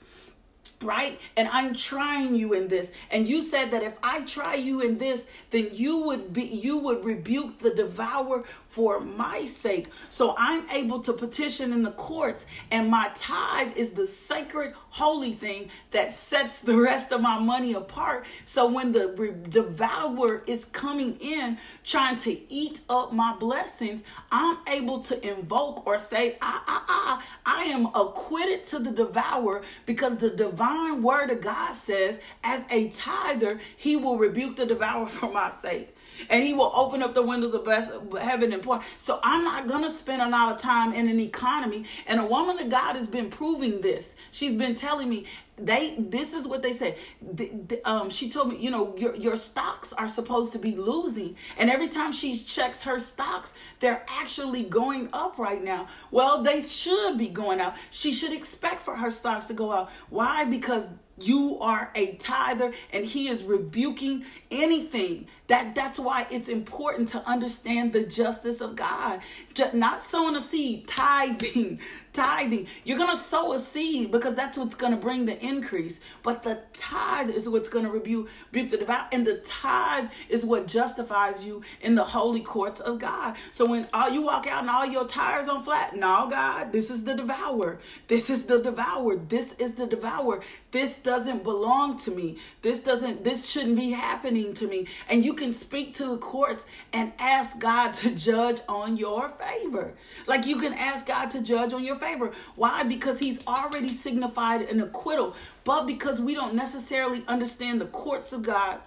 right? And I'm trying you in this. And you said that if I try you in this, then you would be you would rebuke the devourer for my sake. So I'm able to petition in the courts and my tithe is the sacred holy thing that sets the rest of my money apart. So when the devourer is coming in trying to eat up my blessings, I'm able to invoke or say, ah, ah, ah, I am acquitted to the devourer because the divine word of God says, as a tither, he will rebuke the devourer *laughs* for my sake and he will open up the windows of heaven and pour. So I'm not gonna spend a lot of time in an economy. And a woman of God has been proving this. She's been telling me they this is what they said. The, the, um, she told me you know your, your stocks are supposed to be losing. And every time she checks her stocks they're actually going up right now. Well they should be going out she should expect for her stocks to go out why? Because you are a tither and he is rebuking anything that that's why it's important to understand the justice of god. Just not sowing a seed tithing *laughs* tithing. You're gonna sow a seed because that's what's gonna bring the increase. But the tithe is what's gonna rebuke, rebuke the devout and the tithe is what justifies you in the holy courts of god. So when all you walk out and all your tires on flat no god this is the devourer. This is the devourer. This is the devourer. This doesn't belong to me. This doesn't this shouldn't be happening to me. And you can speak to the courts and ask god to judge on your favor. Like you can ask god to judge on your favor. Why? Because he's already signified an acquittal. But because we don't necessarily understand the courts of god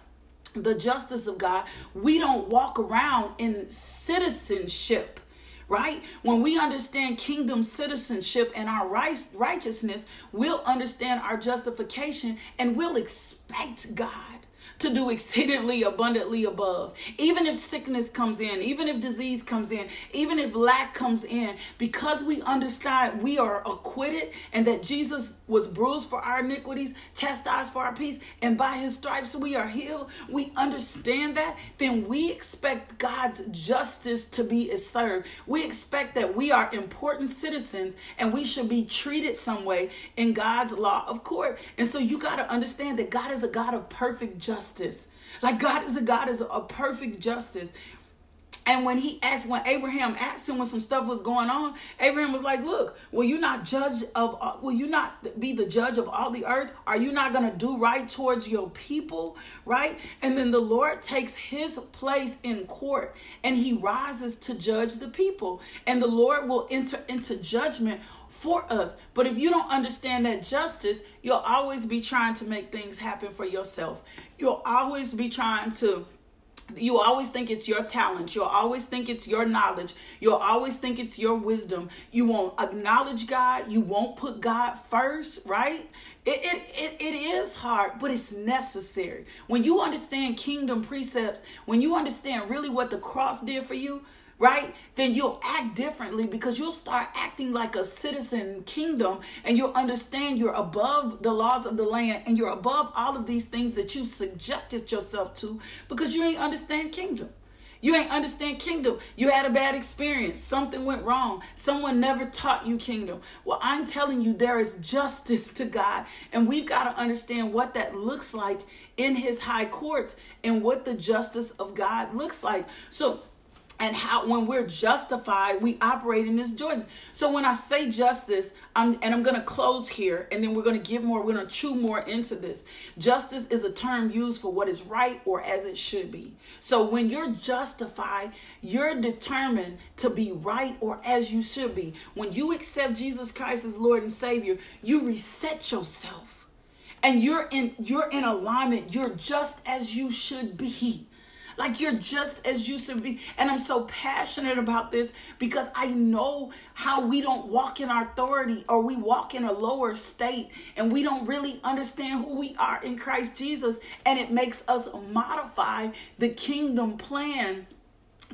the justice of god we don't walk around in citizenship right? When we understand kingdom citizenship and our right, righteousness, we'll understand our justification and we'll expect God to do exceedingly abundantly above. Even if sickness comes in, even if disease comes in, even if lack comes in, because we understand we are acquitted and that Jesus was bruised for our iniquities, chastised for our peace, and by his stripes we are healed, we understand that, then we expect God's justice to be served. We expect that we are important citizens and we should be treated some way in God's law of court. And so you got to understand that God is a God of perfect justice. Like God is a God is a perfect justice. And when he asked, when Abraham asked him when some stuff was going on, Abraham was like, "Look, will you not judge of? Will you not be the judge of all the earth? Are you not going to do right towards your people, right?" And then the Lord takes His place in court, and He rises to judge the people, and the Lord will enter into judgment for us. But if you don't understand that justice, you'll always be trying to make things happen for yourself. You'll always be trying to you always think it's your talent. You'll always think it's your knowledge. You'll always think it's your wisdom. You won't acknowledge God. You won't put God first, right? It, it, it, it is hard, but it's necessary. When you understand kingdom precepts, when you understand really what the cross did for you, right? Then you'll act differently because you'll start acting like a citizen kingdom and you'll understand you're above the laws of the land and you're above all of these things that you've subjected yourself to because you ain't understand kingdom. You ain't understand kingdom. You had a bad experience. Something went wrong. Someone never taught you kingdom. Well, I'm telling you, there is justice to God. And we've got to understand what that looks like in his high courts and what the justice of God looks like. So and how when we're justified we operate in this joy so when i say justice I'm, and i'm going to close here and then we're going to give more we're going to chew more into this. Justice is a term used for what is right or as it should be. So when you're justified you're determined to be right or as you should be. When you accept jesus christ as lord and savior you reset yourself. And you're in you're in alignment. You're just as you should be like you're just as you should be. And I'm so passionate about this because I know how we don't walk in authority or we walk in a lower state and we don't really understand who we are in Christ Jesus. And it makes us modify the kingdom plan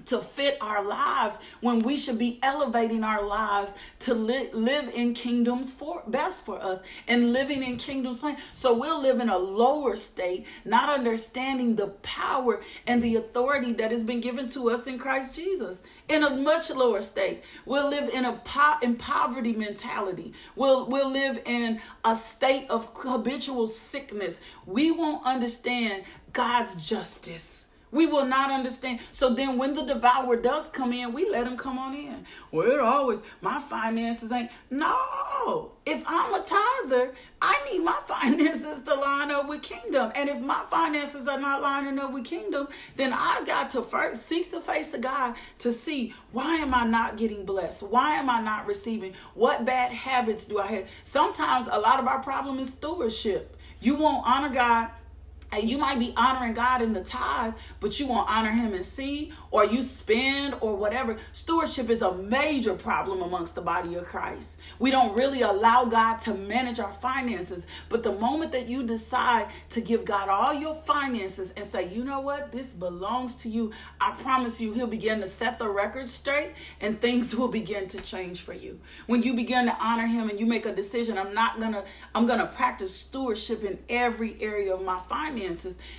to fit our lives when we should be elevating our lives to li- live in kingdoms for best for us and living in kingdoms plan. So we'll live in a lower state not understanding the power and the authority that has been given to us in christ jesus. In a much lower state. We'll live in a po- in poverty mentality. We'll we'll live in a state of habitual sickness. We won't understand god's justice we will not understand. So then when the devourer does come in, we let him come on in. Well, it always, my finances ain't. No. If I'm a tither, I need my *laughs* finances to line up with kingdom. And if my finances are not lining up with kingdom, then I've got to first seek the face of God to see why am I not getting blessed? Why am I not receiving? What bad habits do I have? Sometimes a lot of our problem is stewardship. You won't honor God you might be honoring God in the tithe, but you won't honor Him in seed, or you spend, or whatever. Stewardship is a major problem amongst the body of Christ. We don't really allow God to manage our finances. But the moment that you decide to give God all your finances and say, you know what, this belongs to you, I promise you, He'll begin to set the record straight and things will begin to change for you. When you begin to honor Him and you make a decision, I'm not gonna, I'm gonna practice stewardship in every area of my finances,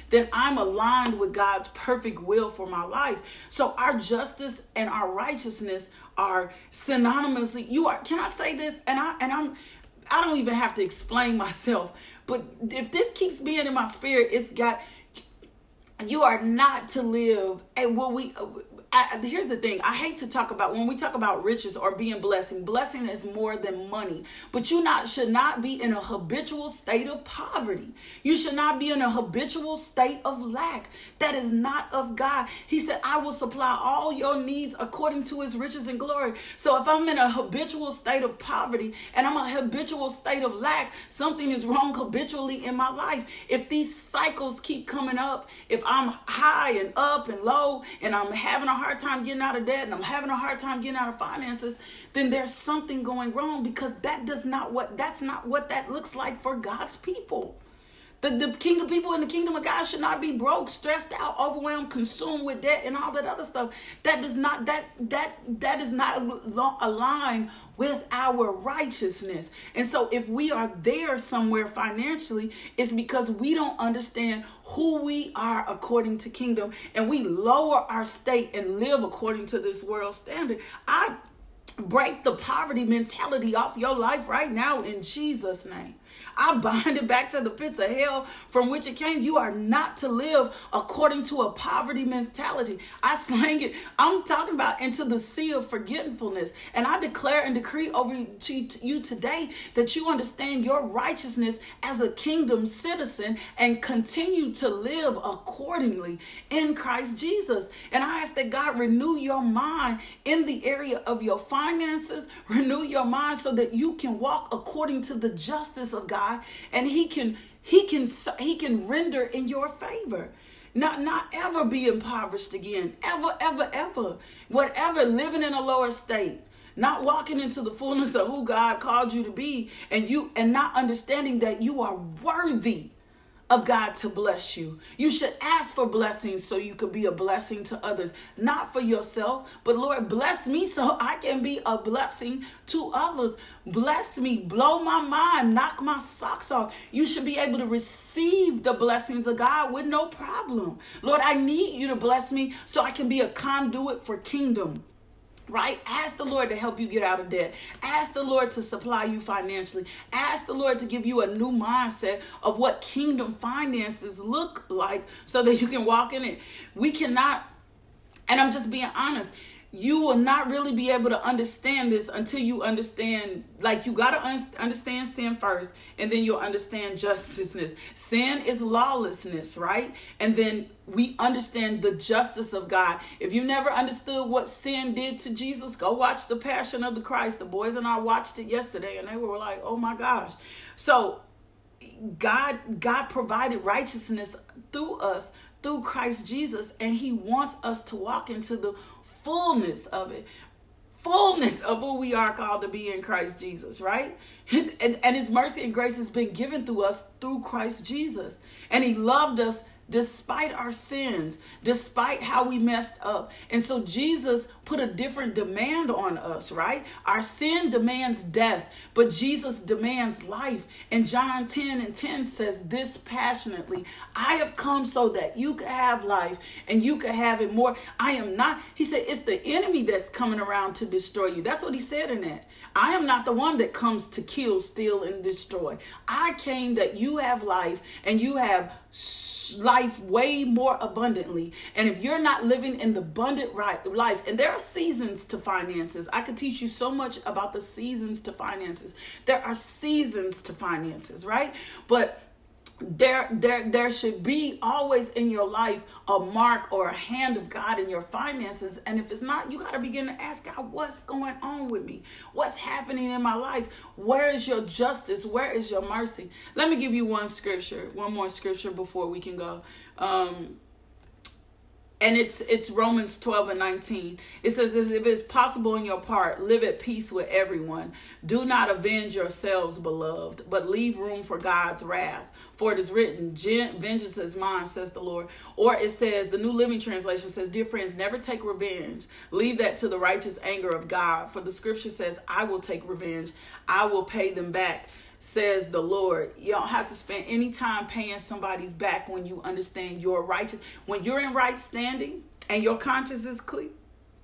then I'm aligned with God's perfect will for my life. So our justice and our righteousness are synonymously you are can I say this and I and I'm I don't even have to explain *laughs* myself but if this keeps being in my spirit it's got you are not to live and what we I, here's the thing. I hate to talk about when we talk about riches or being blessing. Blessing is more than money, but you not should not be in a habitual state of poverty. You should not be in a habitual state of lack. That is not of God. He said, "I will supply all your needs according to His riches and glory." So if I'm in a habitual state of poverty and I'm a habitual state of lack, something is wrong habitually in my life. If these cycles keep coming up, if I'm high and up and low, and I'm having a hard hard time getting out of debt and I'm having a hard time getting out of finances, then there's something going wrong because that does not what that's not what that looks like for God's people. The, the kingdom people in the kingdom of God should not be broke, stressed out, overwhelmed, consumed with debt and all that other stuff. That does not that that that is not align with our righteousness. And so if we are there somewhere financially, it's because we don't understand who we are according to kingdom and we lower our state and live according to this world standard. I break the poverty mentality off your life right now in Jesus name. I bind it back to the pits of hell from which it came. You are not to live according to a poverty mentality. I slang it. I'm talking about into the sea of forgetfulness. And I declare and decree over to you today that you understand your righteousness as a kingdom citizen and continue to live accordingly in Christ Jesus. And I that God renew your mind in the area of your finances, renew your mind so that you can walk according to the justice of God and he can he can he can render in your favor. Not not ever be impoverished again. Ever ever ever. Whatever living in a lower state. Not walking into the fullness of who God called you to be and you and not understanding that you are worthy of God to bless you. You should ask for blessings so you could be a blessing to others, not for yourself, but Lord, bless me so I can be a blessing to others. Bless me, blow my mind, knock my socks off. You should be able to receive the blessings of God with no problem. Lord, I need you to bless me so I can be a conduit for kingdom right? Ask the Lord to help you get out of debt. Ask the Lord to supply you financially. Ask the Lord to give you a new mindset of what kingdom finances look like so that you can walk in it. We cannot, and I'm just being honest, you will not really be able to understand this until you understand like you got to un- understand sin first and then you'll understand justiceness sin is lawlessness right and then we understand the justice of god if you never understood what sin did to jesus go watch the passion of the christ the boys and i watched it yesterday and they were like oh my gosh so god god provided righteousness through us through christ jesus and he wants us to walk into the fullness of it fullness of who we are called to be in Christ Jesus, right? *laughs* And, and His mercy and grace has been given to us through Christ Jesus. And He loved us despite our sins, despite how we messed up. And so Jesus put a different demand on us, right? Our sin demands death, but Jesus demands life. And John 10 and 10 says this passionately I have come so that you can have life and you can have it more. I am not, he said, it's the enemy that's coming around to destroy you. That's what he said in that. I am not the one that comes to kill, steal, and destroy. I came that you have life and you have life way more abundantly. And if you're not living in the abundant right life, and there are seasons to finances, I could teach you so much about the seasons to finances. There are seasons to finances, right? But there there there should be always in your life a mark or a hand of God in your finances. And if it's not you got to begin to ask God what's going on with me? What's happening in my life? Where is your justice? Where is your mercy? Let me give you one scripture one more scripture before we can go. Um and it's it's Romans 12 and 19. It says if it is possible in your part, live at peace with everyone. Do not avenge yourselves, beloved, but leave room for God's wrath. For it is written, vengeance is mine, says the Lord. Or it says, the New Living Translation says, Dear friends, never take revenge. Leave that to the righteous anger of God. For the scripture says, I will take revenge. I will pay them back says the Lord. You don't have to spend any time paying somebody's back when you understand you're righteous. When you're in right standing and your conscience is clear,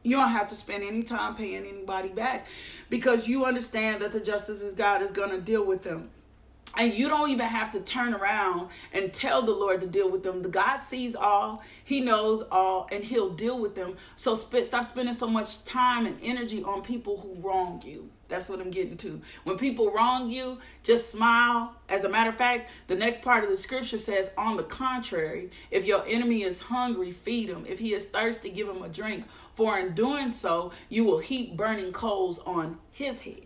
you don't have to spend any time paying anybody back because you understand that the justice is God is going to deal with them. And you don't even have to turn around and tell the Lord to deal with them. The God sees all, He knows all, and He'll deal with them. So stop spending so much time and energy on people who wrong you. That's what I'm getting to. When people wrong you, just smile. As a matter of fact, the next part of the scripture says, on the contrary, if your enemy is hungry, feed him. If he is thirsty, give him a drink. For in doing so, you will heap burning coals on his head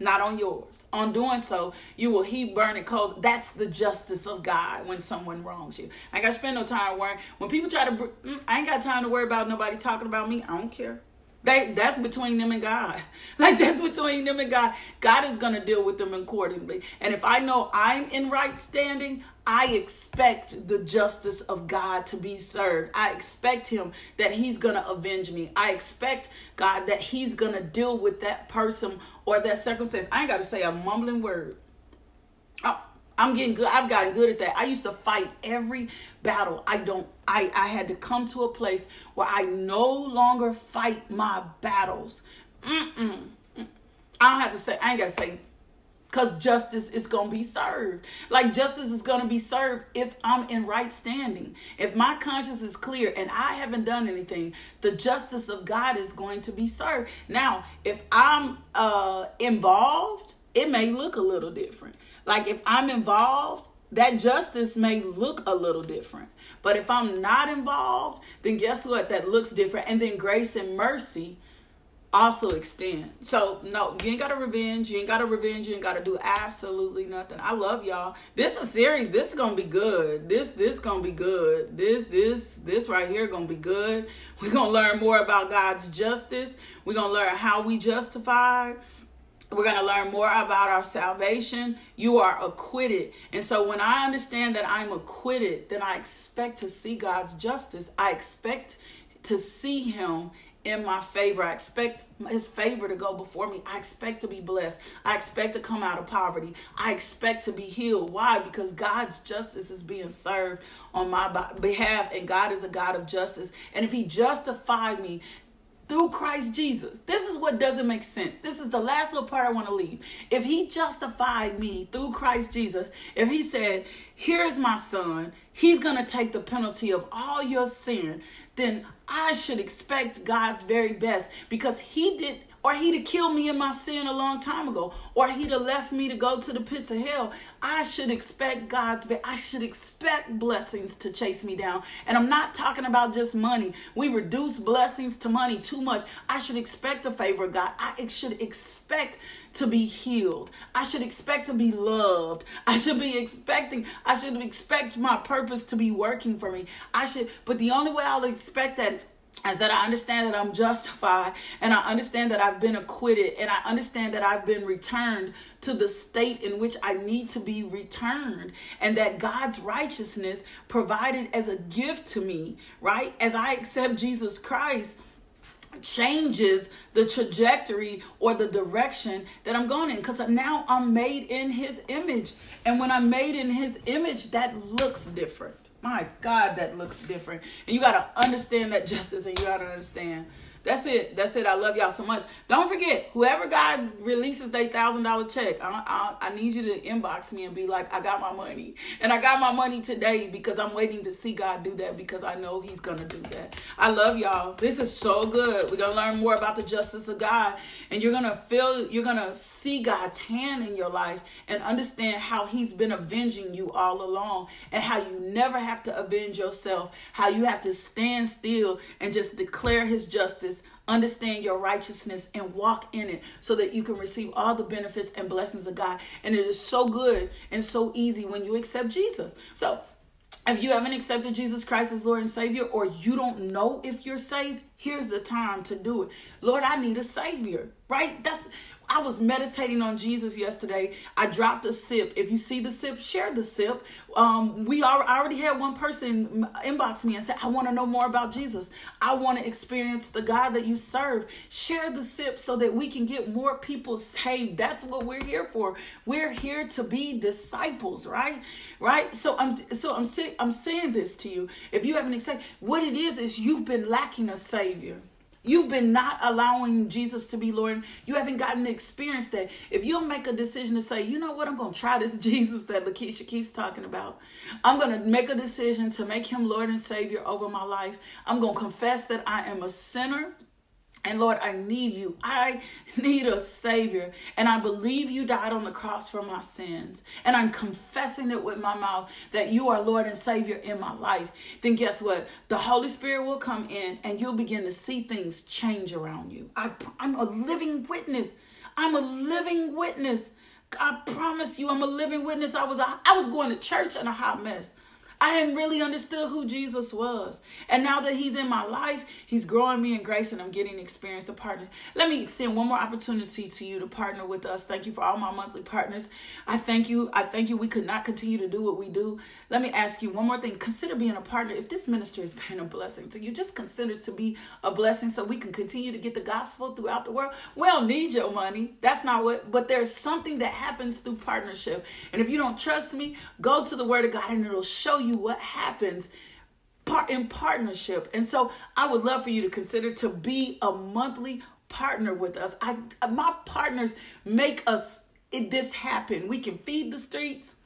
not on yours. On doing so, you will heap burning coals. That's the justice of God when someone wrongs you. I ain't got to spend no time worrying. When people try to, mm, I ain't got time to worry about nobody talking about me. I don't care. They, that's between them and God. *laughs* Like that's between them and God. God is going to deal with them accordingly. And if I know I'm in right standing, I expect the justice of God to be served. I expect him that he's going to avenge me. I expect God that he's going to deal with that person or that circumstance. I ain't got to say a mumbling word. Oh, I'm getting good. I've gotten good at that. I used to fight every battle. I don't I I had to come to a place where I no longer fight my battles. Mm-mm. I don't have to say I ain't got to say cuz justice is going to be served. Like justice is going to be served if I'm in right standing. If my conscience is clear and I haven't done anything, the justice of God is going to be served. Now, if I'm uh involved, it may look a little different like if I'm involved, that justice may look a little different. But if I'm not involved, then guess what? That looks different. And then grace and mercy also extend. So no, you ain't got to revenge. You ain't got to revenge. You ain't got to do absolutely nothing. I love y'all. This is series. This is gonna be good. This this gonna be good. This this this right here gonna be good. *laughs* We're gonna learn more about God's justice. We're gonna learn how we justify. We're going to learn more about our salvation. You are acquitted. And so when I understand that I'm acquitted, then I expect to see God's justice. I expect to see Him in my favor. I expect His favor to go before me. I expect to be blessed. I expect to come out of poverty. I expect to be healed. Why? Because God's justice is being served on my behalf, and God is a God of justice. And if He justified me, through Christ Jesus. This is what doesn't make sense. This is the last little part I want to leave. If he justified me through Christ Jesus, if he said, Here's my son, he's going to take the penalty of all your sin, then I should expect God's very best because he did or he'd have killed me in my sin a long time ago, or he'd have left me to go to the pits of hell. I should expect God's, I should expect blessings to chase me down. And I'm not talking about just money. We reduce blessings to money too much. I should expect the favor of God. I should expect to be healed. I should expect to be loved. I should be expecting, I should expect my purpose to be working for me. I should, but the only way I'll expect that is that I understand that I'm justified and I understand that I've been acquitted and I understand that I've been returned to the state in which I need to be returned and that God's righteousness provided as a gift to me, right? As I accept Jesus Christ changes the trajectory or the direction that I'm going in because now I'm made in his image. And when I'm made in his image, that looks different. My God, that looks different. And you got to understand that justice and you got to understand That's it. That's it. I love y'all so much. Don't forget, whoever God releases their thousand dollar check, I, I, I need you to inbox me and be like, I got my money, and I got my money today because I'm waiting to see God do that because I know He's gonna do that. I love y'all. This is so good. We're gonna learn more about the justice of God, and you're gonna feel, you're gonna see God's hand in your life and understand how He's been avenging you all along, and how you never have to avenge yourself. How you have to stand still and just declare His justice understand your righteousness and walk in it so that you can receive all the benefits and blessings of God. And it is so good and so easy when you accept Jesus. So, if you haven't accepted Jesus Christ as Lord and Savior, or you don't know if you're saved, here's the time to do it. Lord, I need a Savior, right? That's I was meditating on Jesus yesterday. I dropped a sip. If you see the sip, share the sip. Um, we already had one person inbox me and said, I want to know more about Jesus. I want to experience the God that you serve. Share the sip so that we can get more people saved. That's what we're here for. We're here to be disciples, right? Right? So I'm so I'm saying I'm saying this to you. If you haven't accepted what it is, is you've been lacking a savior. You've been not allowing Jesus to be Lord. You haven't gotten to experience that. If you'll make a decision to say, you know what, I'm going to try this *laughs* Jesus that Lakeisha keeps talking about. I'm going to make a decision to make him Lord and Savior over my life. I'm going to confess that I am a sinner and Lord, I need you. I *laughs* need a Savior. And I believe you died on the cross for my sins. And I'm confessing it with my mouth that you are Lord and Savior in my life. Then guess what? The Holy Spirit will come in and you'll begin to see things change around you. I, I'm a living witness. I'm a living witness. I promise you, I'm a living witness. I was a, I was going to church in a hot mess. I hadn't really understood who Jesus was. And now that he's in my life, he's growing me in grace and I'm getting experience to partner. Let me extend one more opportunity to you to partner with us. Thank you for all my monthly partners. I thank you. I thank you. We could not continue to do what we do. Let me ask you one more thing. Consider being a partner. If this ministry has been a blessing to you, just consider to be a blessing so we can continue to get the gospel throughout the world. We don't need your money. That's not what, but there's something that happens through partnership. And if you don't trust me, go to the word of God and it'll show you what happens in partnership. And so I would love for you to consider to be a monthly partner with us. I my partners make us it, this happen. We can feed the streets.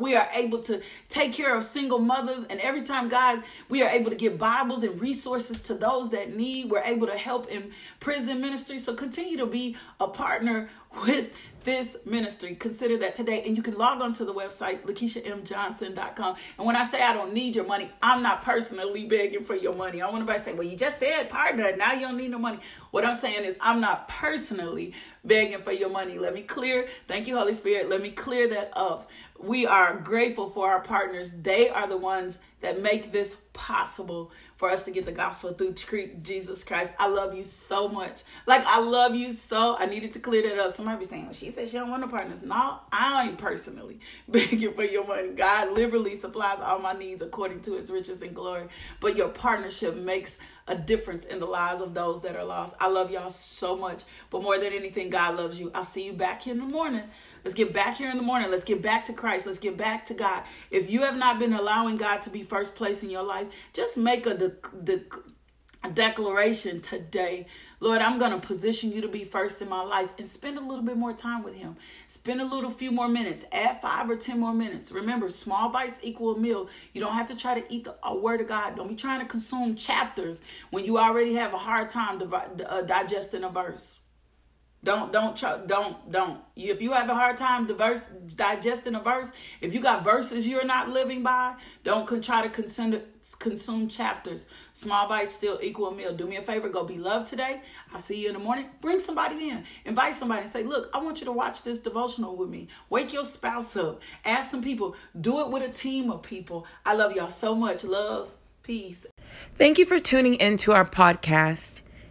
We are able to take care of single mothers, and every time God, we are able to give Bibles and resources to those that need. We're able to help in prison ministry. So continue to be a partner with this ministry. Consider that today. And you can log on to the website, LakeishaMJohnson.com. And when I say I don't need your money, I'm not personally begging for your money. I want to say, well, you just said partner. Now you don't need no money. What I'm saying is I'm not personally begging for your money. Let me clear. Thank you, Holy Spirit. Let me clear that up. We are grateful for our partners. They are the ones that make this possible for us to get the gospel through Jesus Christ. I love you so much. Like I love you so. I needed to clear that up. Somebody be saying, well, she said she don't want no partners. No, I ain't personally *laughs* begging for your money. God liberally supplies all my needs according to his riches and glory. But your partnership makes a difference in the lives of those that are lost. I love y'all so much. But more than anything, God loves you. I'll see you back here in the morning. Let's get back here in the morning. Let's get back to Christ. Let's get back to God. If you have not been allowing God to be first place in your life, just make a, de- de- a declaration today. Lord, I'm going to position you to be first in my life and spend a little bit more time with Him. Spend a little few more minutes. Add five or 10 more minutes. Remember, small bites equal a meal. You don't have to try to eat the word of God. Don't be trying to consume chapters when you already have a hard time uh, digesting a verse. Don't don't don't don't. If you have a hard time diverse, digesting a verse, if you got verses you're not living by, don't con- try to consume consume chapters. Small bites still equal a meal. Do me a favor, go be loved today. I'll see you in the morning. Bring somebody in. Invite somebody and say, look, I want you to watch this devotional with me. Wake your spouse up. Ask some people. Do it with a team of people. I love y'all so much. Love. Peace. Thank you for tuning into our podcast.